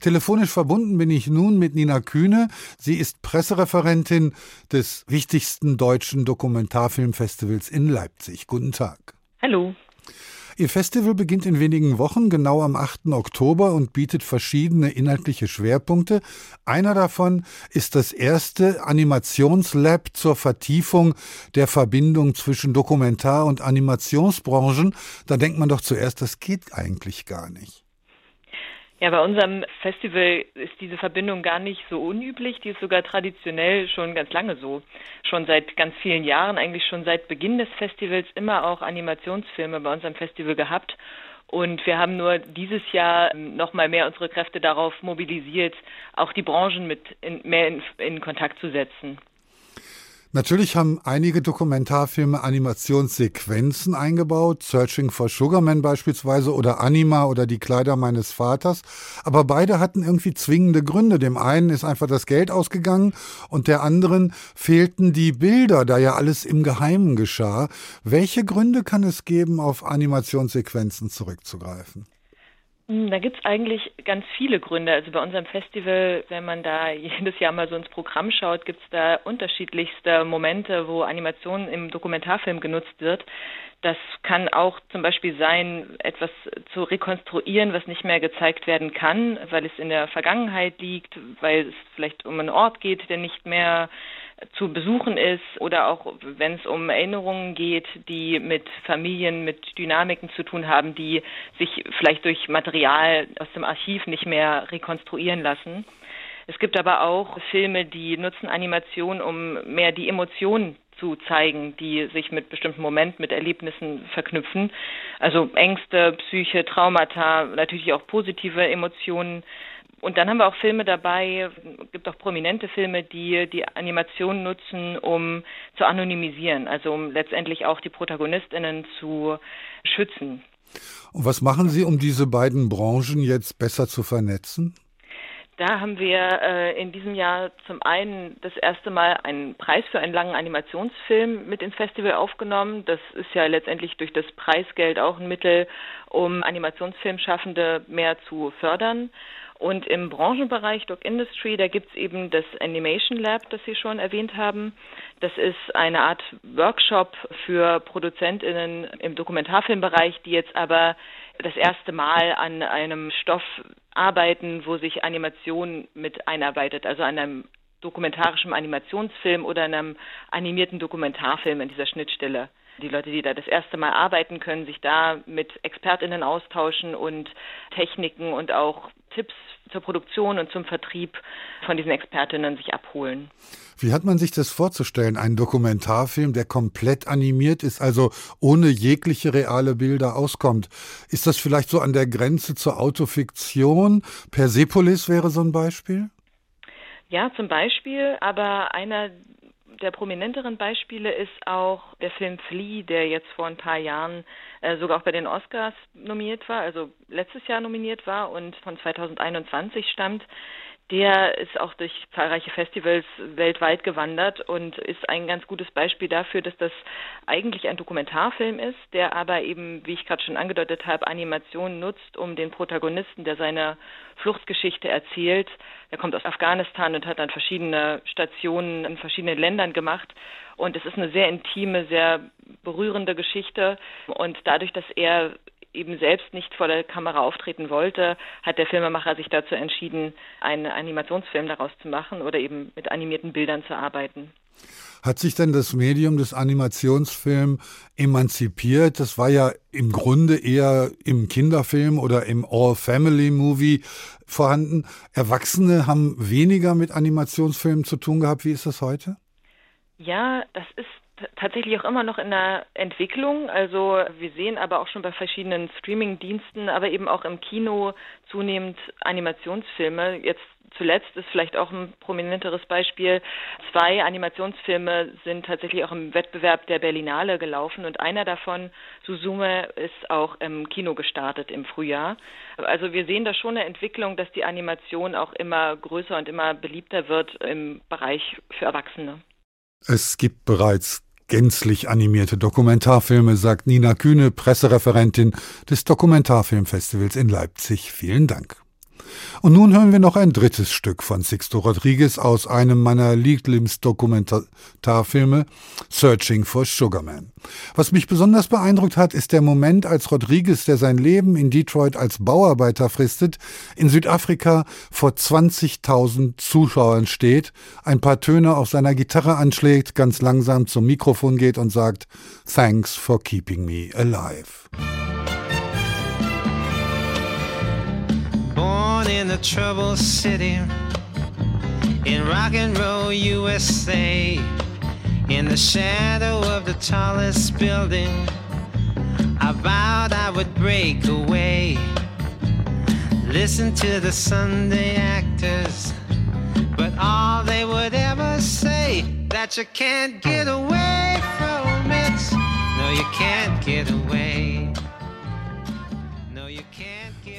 Telefonisch verbunden bin ich nun mit Nina Kühne. Sie ist Pressereferentin des wichtigsten deutschen Dokumentarfilmfestivals in Leipzig. Guten Tag. Hallo. Ihr Festival beginnt in wenigen Wochen, genau am 8. Oktober, und bietet verschiedene inhaltliche Schwerpunkte. Einer davon ist das erste Animationslab zur Vertiefung der Verbindung zwischen Dokumentar- und Animationsbranchen. Da denkt man doch zuerst, das geht eigentlich gar nicht. Ja, bei unserem Festival ist diese Verbindung gar nicht so unüblich. Die ist sogar traditionell schon ganz lange so. Schon seit ganz vielen Jahren, eigentlich schon seit Beginn des Festivals, immer auch Animationsfilme bei unserem Festival gehabt. Und wir haben nur dieses Jahr noch mal mehr unsere Kräfte darauf mobilisiert, auch die Branchen mit in, mehr in, in Kontakt zu setzen. Natürlich haben einige Dokumentarfilme Animationssequenzen eingebaut, Searching for Sugarman beispielsweise oder Anima oder Die Kleider meines Vaters, aber beide hatten irgendwie zwingende Gründe. Dem einen ist einfach das Geld ausgegangen und der anderen fehlten die Bilder, da ja alles im Geheimen geschah. Welche Gründe kann es geben, auf Animationssequenzen zurückzugreifen? Hm, da gibt's eigentlich ganz viele Gründe. Also bei unserem Festival, wenn man da jedes Jahr mal so ins Programm schaut, gibt's da unterschiedlichste Momente, wo Animation im Dokumentarfilm genutzt wird. Das kann auch zum Beispiel sein, etwas zu rekonstruieren, was nicht mehr gezeigt werden kann, weil es in der Vergangenheit liegt, weil es vielleicht um einen Ort geht, der nicht mehr zu besuchen ist oder auch wenn es um Erinnerungen geht, die mit Familien, mit Dynamiken zu tun haben, die sich vielleicht durch Material aus dem Archiv nicht mehr rekonstruieren lassen. Es gibt aber auch Filme, die nutzen Animation, um mehr die Emotionen zu zeigen, die sich mit bestimmten Momenten, mit Erlebnissen verknüpfen. Also Ängste, Psyche, Traumata, natürlich auch positive Emotionen. Und dann haben wir auch Filme dabei, gibt auch prominente Filme, die die Animation nutzen, um zu anonymisieren, also um letztendlich auch die Protagonistinnen zu schützen. Und was machen Sie, um diese beiden Branchen jetzt besser zu vernetzen? Da haben wir äh, in diesem Jahr zum einen das erste Mal einen Preis für einen langen Animationsfilm mit ins Festival aufgenommen. Das ist ja letztendlich durch das Preisgeld auch ein Mittel, um Animationsfilmschaffende mehr zu fördern. Und im Branchenbereich Doc Industry, da gibt es eben das Animation Lab, das Sie schon erwähnt haben. Das ist eine Art Workshop für ProduzentInnen im Dokumentarfilmbereich, die jetzt aber das erste Mal an einem Stoff arbeiten, wo sich Animation mit einarbeitet, also an einem dokumentarischen Animationsfilm oder einem animierten Dokumentarfilm in dieser Schnittstelle. Die Leute, die da das erste Mal arbeiten können, sich da mit ExpertInnen austauschen und Techniken und auch Tipps zur Produktion und zum Vertrieb von diesen Expertinnen sich abholen. Wie hat man sich das vorzustellen? Ein Dokumentarfilm, der komplett animiert ist, also ohne jegliche reale Bilder auskommt. Ist das vielleicht so an der Grenze zur Autofiktion? Persepolis wäre so ein Beispiel? Ja, zum Beispiel, aber einer der prominenteren Beispiele ist auch der Film Flea, der jetzt vor ein paar Jahren äh, sogar auch bei den Oscars nominiert war, also letztes Jahr nominiert war und von 2021 stammt. Der ist auch durch zahlreiche Festivals weltweit gewandert und ist ein ganz gutes Beispiel dafür, dass das eigentlich ein Dokumentarfilm ist, der aber eben, wie ich gerade schon angedeutet habe, Animation nutzt, um den Protagonisten, der seine Fluchtgeschichte erzählt, er kommt aus Afghanistan und hat dann verschiedene Stationen in verschiedenen Ländern gemacht. Und es ist eine sehr intime, sehr berührende Geschichte. Und dadurch, dass er eben selbst nicht vor der Kamera auftreten wollte, hat der Filmemacher sich dazu entschieden, einen Animationsfilm daraus zu machen oder eben mit animierten Bildern zu arbeiten. Hat sich denn das Medium des Animationsfilms emanzipiert? Das war ja im Grunde eher im Kinderfilm oder im All-Family-Movie vorhanden. Erwachsene haben weniger mit Animationsfilmen zu tun gehabt. Wie ist das heute? Ja, das ist tatsächlich auch immer noch in der Entwicklung. Also wir sehen aber auch schon bei verschiedenen Streaming-Diensten, aber eben auch im Kino zunehmend Animationsfilme. Jetzt zuletzt ist vielleicht auch ein prominenteres Beispiel. Zwei Animationsfilme sind tatsächlich auch im Wettbewerb der Berlinale gelaufen und einer davon, Suzume, ist auch im Kino gestartet im Frühjahr. Also wir sehen da schon eine Entwicklung, dass die Animation auch immer größer und immer beliebter wird im Bereich für Erwachsene. Es gibt bereits gänzlich animierte Dokumentarfilme, sagt Nina Kühne, Pressereferentin des Dokumentarfilmfestivals in Leipzig. Vielen Dank. Und nun hören wir noch ein drittes Stück von Sixto Rodriguez aus einem meiner Lieblingsdokumentarfilme, Searching for Sugarman. Was mich besonders beeindruckt hat, ist der Moment, als Rodriguez, der sein Leben in Detroit als Bauarbeiter fristet, in Südafrika vor 20.000 Zuschauern steht, ein paar Töne auf seiner Gitarre anschlägt, ganz langsam zum Mikrofon geht und sagt, Thanks for keeping me alive. The troubled city in rock and roll USA. In the shadow of the tallest building, I vowed I would break away. Listen to the Sunday actors, but all they would ever say that you can't get away from it. No, you can't get away.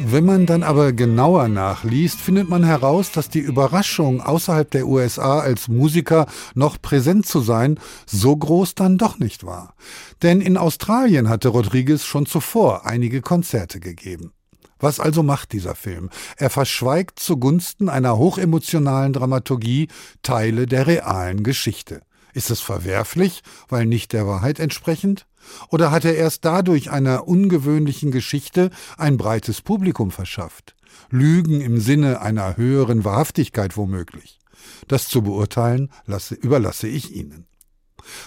Wenn man dann aber genauer nachliest, findet man heraus, dass die Überraschung, außerhalb der USA als Musiker noch präsent zu sein, so groß dann doch nicht war. Denn in Australien hatte Rodriguez schon zuvor einige Konzerte gegeben. Was also macht dieser Film? Er verschweigt zugunsten einer hochemotionalen Dramaturgie Teile der realen Geschichte. Ist es verwerflich, weil nicht der Wahrheit entsprechend? Oder hat er erst dadurch einer ungewöhnlichen Geschichte ein breites Publikum verschafft? Lügen im Sinne einer höheren Wahrhaftigkeit womöglich? Das zu beurteilen lasse, überlasse ich Ihnen.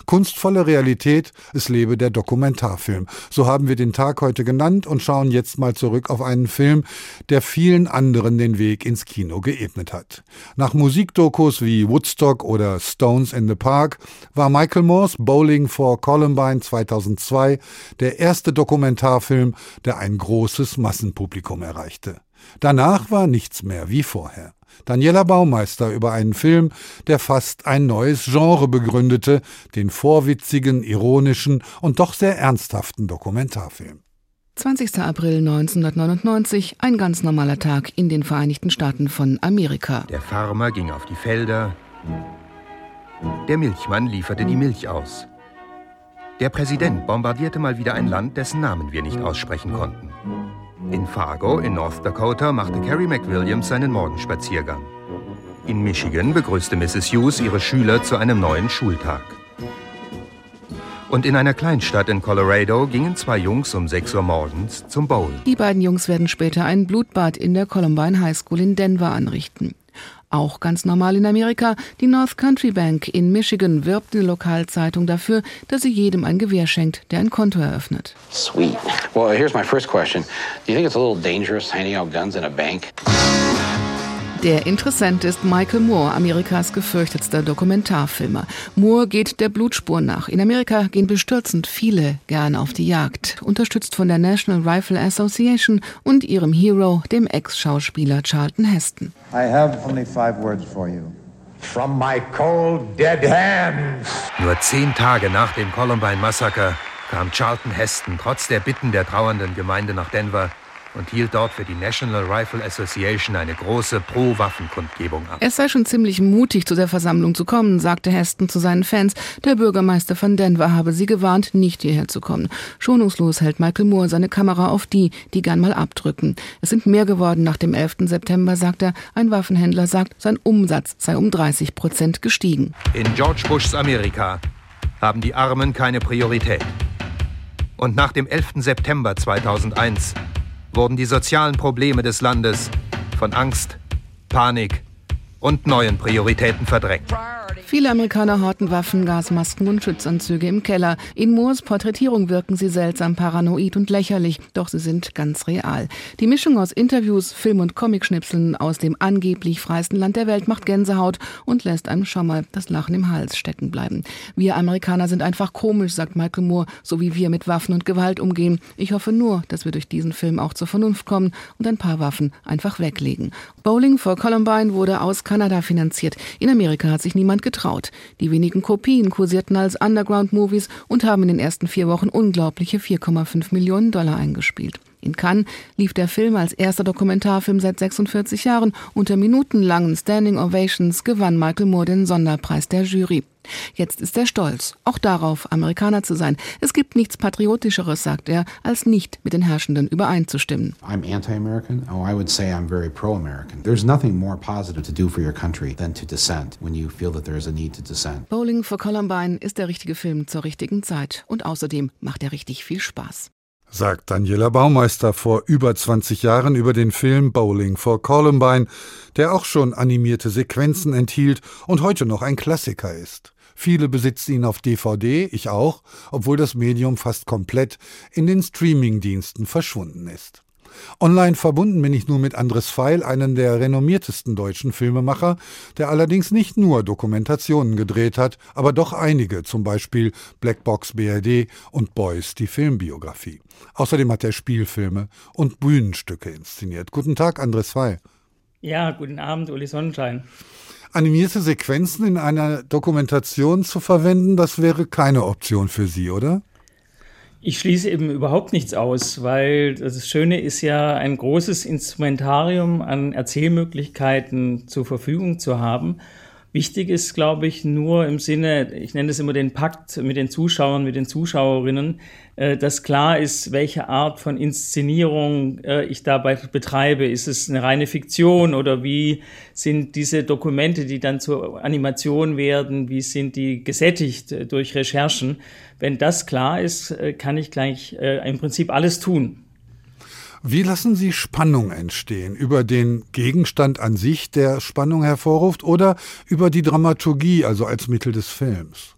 Kunstvolle Realität, es lebe der Dokumentarfilm. So haben wir den Tag heute genannt und schauen jetzt mal zurück auf einen Film, der vielen anderen den Weg ins Kino geebnet hat. Nach Musikdokus wie Woodstock oder Stones in the Park war Michael Moores Bowling for Columbine 2002 der erste Dokumentarfilm, der ein großes Massenpublikum erreichte. Danach war nichts mehr wie vorher. Daniela Baumeister über einen Film, der fast ein neues Genre begründete, den vorwitzigen, ironischen und doch sehr ernsthaften Dokumentarfilm. 20. April 1999, ein ganz normaler Tag in den Vereinigten Staaten von Amerika. Der Farmer ging auf die Felder. Der Milchmann lieferte die Milch aus. Der Präsident bombardierte mal wieder ein Land, dessen Namen wir nicht aussprechen konnten. In Fargo in North Dakota machte Carrie McWilliams seinen Morgenspaziergang. In Michigan begrüßte Mrs. Hughes ihre Schüler zu einem neuen Schultag. Und in einer Kleinstadt in Colorado gingen zwei Jungs um 6 Uhr morgens zum Bowl. Die beiden Jungs werden später ein Blutbad in der Columbine High School in Denver anrichten. Auch ganz normal in Amerika. Die North Country Bank in Michigan wirbt in der Lokalzeitung dafür, dass sie jedem ein Gewehr schenkt, der ein Konto eröffnet. Sweet. Well, here's my first question. Do you think it's a little dangerous handing out guns in a bank? Der Interessent ist Michael Moore, Amerikas gefürchtetster Dokumentarfilmer. Moore geht der Blutspur nach. In Amerika gehen bestürzend viele gern auf die Jagd, unterstützt von der National Rifle Association und ihrem Hero, dem Ex-Schauspieler Charlton Heston. I have only five words for you. From my cold, dead hands. Nur zehn Tage nach dem Columbine-Massaker kam Charlton Heston trotz der Bitten der trauernden Gemeinde nach Denver und hielt dort für die National Rifle Association eine große Pro-Waffen-Kundgebung ab. Es sei schon ziemlich mutig, zu der Versammlung zu kommen, sagte Heston zu seinen Fans. Der Bürgermeister von Denver habe sie gewarnt, nicht hierher zu kommen. Schonungslos hält Michael Moore seine Kamera auf die, die gern mal abdrücken. Es sind mehr geworden nach dem 11. September, sagt er. Ein Waffenhändler sagt, sein Umsatz sei um 30 Prozent gestiegen. In George Bushs Amerika haben die Armen keine Priorität. Und nach dem 11. September 2001 wurden die sozialen Probleme des Landes von Angst, Panik und neuen Prioritäten verdrängt. Viele Amerikaner horten Waffen, Gasmasken und Schutzanzüge im Keller. In Moores Porträtierung wirken sie seltsam paranoid und lächerlich, doch sie sind ganz real. Die Mischung aus Interviews, Film- und Comicschnipseln aus dem angeblich freiesten Land der Welt macht Gänsehaut und lässt einem schon mal das Lachen im Hals stecken bleiben. Wir Amerikaner sind einfach komisch, sagt Michael Moore, so wie wir mit Waffen und Gewalt umgehen. Ich hoffe nur, dass wir durch diesen Film auch zur Vernunft kommen und ein paar Waffen einfach weglegen. Bowling for Columbine wurde aus Kanada finanziert. In Amerika hat sich niemand getraut. Die wenigen Kopien kursierten als Underground-Movies und haben in den ersten vier Wochen unglaubliche 4,5 Millionen Dollar eingespielt. In Cannes lief der Film als erster Dokumentarfilm seit 46 Jahren. Unter minutenlangen Standing Ovations gewann Michael Moore den Sonderpreis der Jury. Jetzt ist er stolz, auch darauf, Amerikaner zu sein. Es gibt nichts Patriotischeres, sagt er, als nicht mit den Herrschenden übereinzustimmen. I'm anti-American. Oh, I would say I'm very pro-American. There's nothing more positive to do for your country than to dissent when you feel that there is a need to dissent. Bowling for Columbine ist der richtige Film zur richtigen Zeit und außerdem macht er richtig viel Spaß sagt Daniela Baumeister vor über 20 Jahren über den Film Bowling for Columbine, der auch schon animierte Sequenzen enthielt und heute noch ein Klassiker ist. Viele besitzen ihn auf DVD, ich auch, obwohl das Medium fast komplett in den Streamingdiensten verschwunden ist. Online verbunden bin ich nur mit Andres Feil, einem der renommiertesten deutschen Filmemacher, der allerdings nicht nur Dokumentationen gedreht hat, aber doch einige, zum Beispiel Blackbox BRD und Boys, die Filmbiografie. Außerdem hat er Spielfilme und Bühnenstücke inszeniert. Guten Tag, Andres Feil. Ja, guten Abend, Uli Sonnenschein. Animierte Sequenzen in einer Dokumentation zu verwenden, das wäre keine Option für Sie, oder? Ich schließe eben überhaupt nichts aus, weil das Schöne ist ja, ein großes Instrumentarium an Erzählmöglichkeiten zur Verfügung zu haben. Wichtig ist, glaube ich, nur im Sinne, ich nenne es immer den Pakt mit den Zuschauern, mit den Zuschauerinnen, äh, dass klar ist, welche Art von Inszenierung äh, ich dabei betreibe. Ist es eine reine Fiktion oder wie sind diese Dokumente, die dann zur Animation werden, wie sind die gesättigt äh, durch Recherchen? Wenn das klar ist, kann ich gleich im Prinzip alles tun. Wie lassen Sie Spannung entstehen? Über den Gegenstand an sich, der Spannung hervorruft, oder über die Dramaturgie, also als Mittel des Films?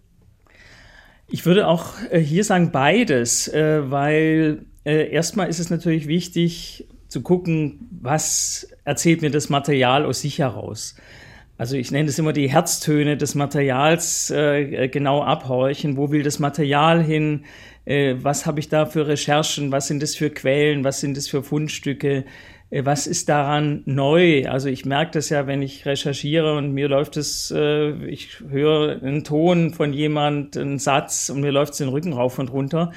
Ich würde auch äh, hier sagen beides, äh, weil äh, erstmal ist es natürlich wichtig zu gucken, was erzählt mir das Material aus sich heraus. Also ich nenne es immer die Herztöne des Materials genau abhorchen. Wo will das Material hin? Äh, was habe ich da für Recherchen, was sind das für Quellen, was sind das für Fundstücke, äh, was ist daran neu? Also ich merke das ja, wenn ich recherchiere und mir läuft es, äh, ich höre einen Ton von jemand, einen Satz und mir läuft es den Rücken rauf und runter,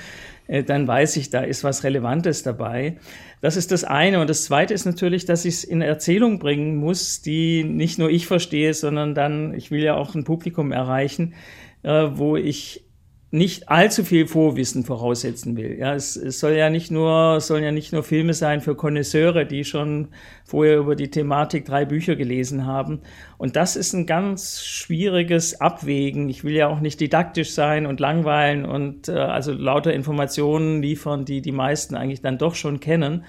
äh, dann weiß ich, da ist was Relevantes dabei. Das ist das eine. Und das zweite ist natürlich, dass ich es in Erzählung bringen muss, die nicht nur ich verstehe, sondern dann, ich will ja auch ein Publikum erreichen, äh, wo ich nicht allzu viel Vorwissen voraussetzen will. Ja, es, es soll ja nicht nur, sollen ja nicht nur Filme sein für Konnoisseure, die schon vorher über die Thematik drei Bücher gelesen haben. Und das ist ein ganz schwieriges Abwägen. Ich will ja auch nicht didaktisch sein und langweilen und äh, also lauter Informationen liefern, die die meisten eigentlich dann doch schon kennen.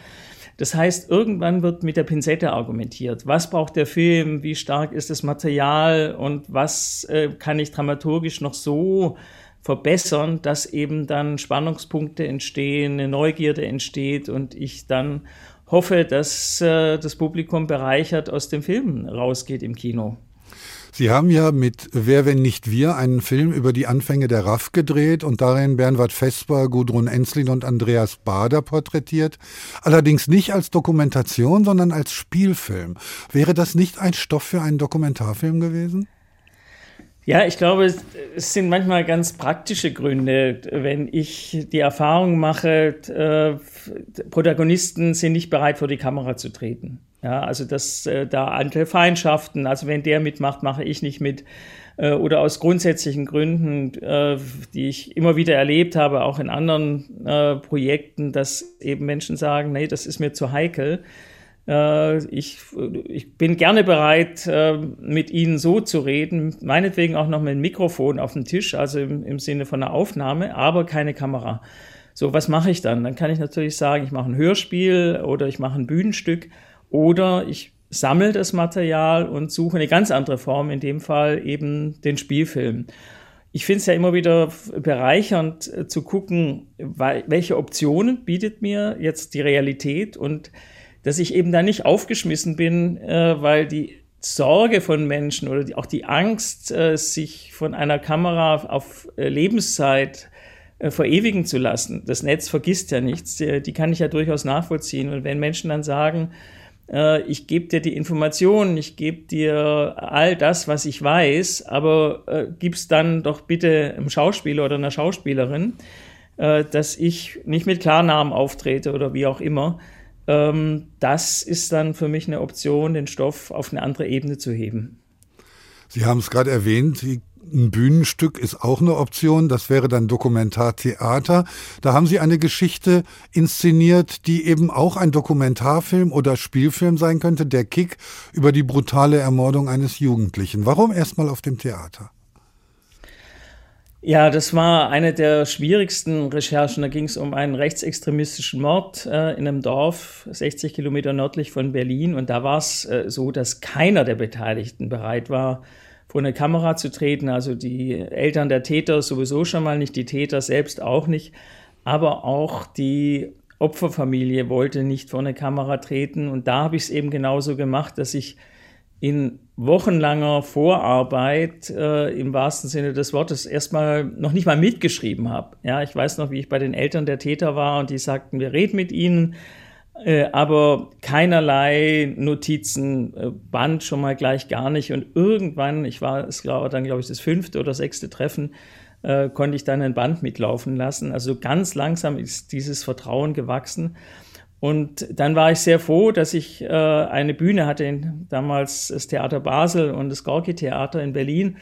Das heißt, irgendwann wird mit der Pinzette argumentiert. Was braucht der Film? Wie stark ist das Material? Und was äh, kann ich dramaturgisch noch so verbessern, dass eben dann Spannungspunkte entstehen, eine Neugierde entsteht und ich dann hoffe, dass äh, das Publikum bereichert aus dem Film rausgeht im Kino. Sie haben ja mit Wer, wenn nicht wir einen Film über die Anfänge der RAF gedreht und darin Bernhard Vesper, Gudrun Enslin und Andreas Bader porträtitiert. Allerdings nicht als Dokumentation, sondern als Spielfilm. Wäre das nicht ein Stoff für einen Dokumentarfilm gewesen? Ja, ich glaube, es sind manchmal ganz praktische Gründe, wenn ich die Erfahrung mache, äh, Protagonisten sind nicht bereit, vor die Kamera zu treten. Ja, also dass äh, da andere Feindschaften, also wenn der mitmacht, mache ich nicht mit. Äh, oder aus grundsätzlichen Gründen, äh, die ich immer wieder erlebt habe, auch in anderen äh, Projekten, dass eben Menschen sagen, nee, das ist mir zu heikel. Äh, ich, ich bin gerne bereit, äh, mit Ihnen so zu reden, meinetwegen auch noch mit dem Mikrofon auf dem Tisch, also im, im Sinne von einer Aufnahme, aber keine Kamera. So, was mache ich dann? Dann kann ich natürlich sagen, ich mache ein Hörspiel oder ich mache ein Bühnenstück oder ich sammle das Material und suche eine ganz andere Form, in dem Fall eben den Spielfilm. Ich finde es ja immer wieder bereichernd äh, zu gucken, welche Optionen bietet mir jetzt die Realität und dass ich eben da nicht aufgeschmissen bin, äh, weil die Sorge von Menschen oder die, auch die Angst, äh, sich von einer Kamera auf äh, Lebenszeit äh, verewigen zu lassen. Das Netz vergisst ja nichts, die, die, kann ich ja durchaus nachvollziehen. Und wenn Menschen dann sagen, äh, ich gebe dir die Informationen, ich gebe dir all das, was ich weiß, aber äh, gib's dann doch bitte einem Schauspieler oder einer Schauspielerin, äh, dass ich nicht mit Klarnamen auftrete oder wie auch immer, ähm, das ist dann für mich eine Option, den Stoff auf eine andere Ebene zu heben. Sie haben es gerade erwähnt, ein Bühnenstück ist auch eine Option, das wäre dann Dokumentartheater. Da haben Sie eine Geschichte inszeniert, die eben auch ein Dokumentarfilm oder Spielfilm sein könnte, der Kick über die brutale Ermordung eines Jugendlichen. Warum erstmal auf dem Theater? Ja, das war eine der schwierigsten Recherchen. Da ging es um einen rechtsextremistischen Mord äh, in einem Dorf 60 Kilometer nördlich von Berlin. Und da war es äh, so, dass keiner der Beteiligten bereit war, vor eine Kamera zu treten. Also die Eltern der Täter sowieso schon mal nicht, die Täter selbst auch nicht. Aber auch die Opferfamilie wollte nicht vor eine Kamera treten. Und da habe ich es eben genauso gemacht, dass ich in wochenlanger Vorarbeit äh, im wahrsten Sinne des Wortes erstmal noch nicht mal mitgeschrieben habe. Ja, ich weiß noch, wie ich bei den Eltern der Täter war und die sagten, wir reden mit ihnen, äh, aber keinerlei Notizen, äh, Band schon mal gleich gar nicht. Und irgendwann, ich war, es war dann, glaube ich, das fünfte oder sechste Treffen, äh, konnte ich dann ein Band mitlaufen lassen. Also ganz langsam ist dieses Vertrauen gewachsen. Und dann war ich sehr froh, dass ich äh, eine Bühne hatte, damals das Theater Basel und das Gorki-Theater in Berlin,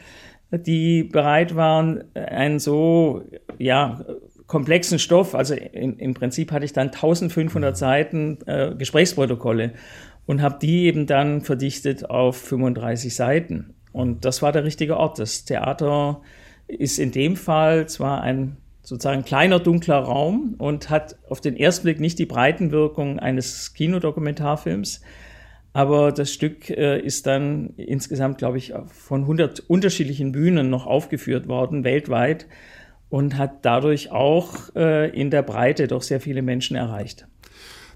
die bereit waren, einen so ja, komplexen Stoff, also in, im Prinzip hatte ich dann 1500 mhm. Seiten äh, Gesprächsprotokolle und habe die eben dann verdichtet auf 35 Seiten. Und das war der richtige Ort. Das Theater ist in dem Fall zwar ein sozusagen kleiner, dunkler Raum und hat auf den ersten Blick nicht die Breitenwirkung eines Kinodokumentarfilms. Aber das Stück äh, ist dann insgesamt, glaube ich, von 100 unterschiedlichen Bühnen noch aufgeführt worden, weltweit, und hat dadurch auch äh, in der Breite doch sehr viele Menschen erreicht.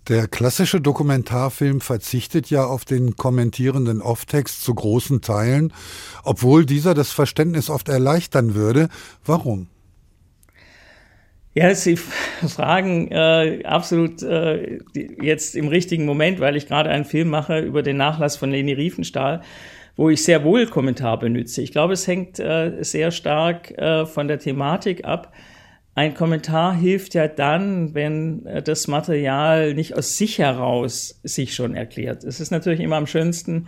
Der klassische Dokumentarfilm verzichtet ja auf den kommentierenden Off-Text zu großen Teilen, obwohl dieser das Verständnis oft erleichtern würde. Warum? Ja, Sie fragen äh, absolut äh, jetzt im richtigen Moment, weil ich gerade einen Film mache über den Nachlass von Leni Riefenstahl, wo ich sehr wohl Kommentar benutze. Ich glaube, es hängt äh, sehr stark äh, von der Thematik ab. Ein Kommentar hilft ja dann, wenn äh, das Material nicht aus sich heraus sich schon erklärt. Es ist natürlich immer am schönsten,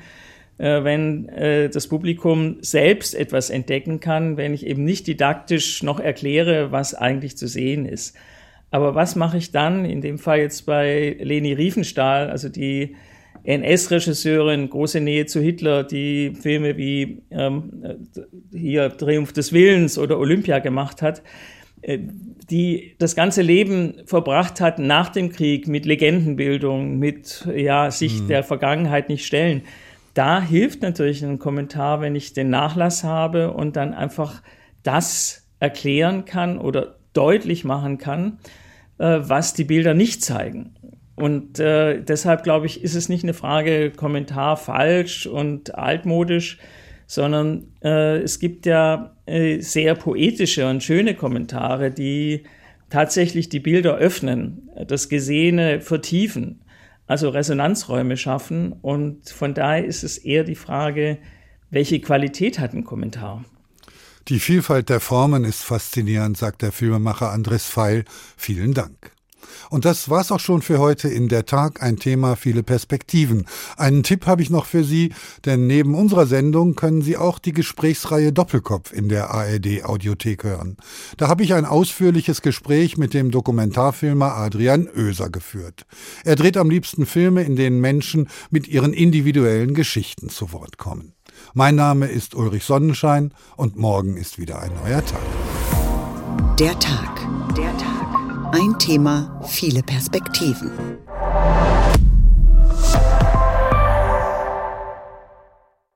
wenn äh, das Publikum selbst etwas entdecken kann, wenn ich eben nicht didaktisch noch erkläre, was eigentlich zu sehen ist. Aber was mache ich dann, in dem Fall jetzt bei Leni Riefenstahl, also die NS-Regisseurin, große Nähe zu Hitler, die Filme wie ähm, hier Triumph des Willens oder Olympia gemacht hat, äh, die das ganze Leben verbracht hat nach dem Krieg mit Legendenbildung, mit ja, sich mhm. der Vergangenheit nicht stellen. Da hilft natürlich ein Kommentar, wenn ich den Nachlass habe und dann einfach das erklären kann oder deutlich machen kann, äh, was die Bilder nicht zeigen. Und äh, deshalb glaube ich, ist es nicht eine Frage Kommentar falsch und altmodisch, sondern äh, es gibt ja äh, sehr poetische und schöne Kommentare, die tatsächlich die Bilder öffnen, das Gesehene vertiefen, also Resonanzräume schaffen. Und von daher ist es eher die Frage, welche Qualität hat ein Kommentar? Die Vielfalt der Formen ist faszinierend, sagt der Filmemacher Andres Feil. Vielen Dank. Und das war's auch schon für heute in der Tag. Ein Thema, viele Perspektiven. Einen Tipp habe ich noch für Sie, denn neben unserer Sendung können Sie auch die Gesprächsreihe Doppelkopf in der ARD Audiothek hören. Da habe ich ein ausführliches Gespräch mit dem Dokumentarfilmer Adrian Oeser geführt. Er dreht am liebsten Filme, in denen Menschen mit ihren individuellen Geschichten zu Wort kommen. Mein Name ist Ulrich Sonnenschein und morgen ist wieder ein neuer Tag. Der Tag. Der Tag. Ein Thema, viele Perspektiven.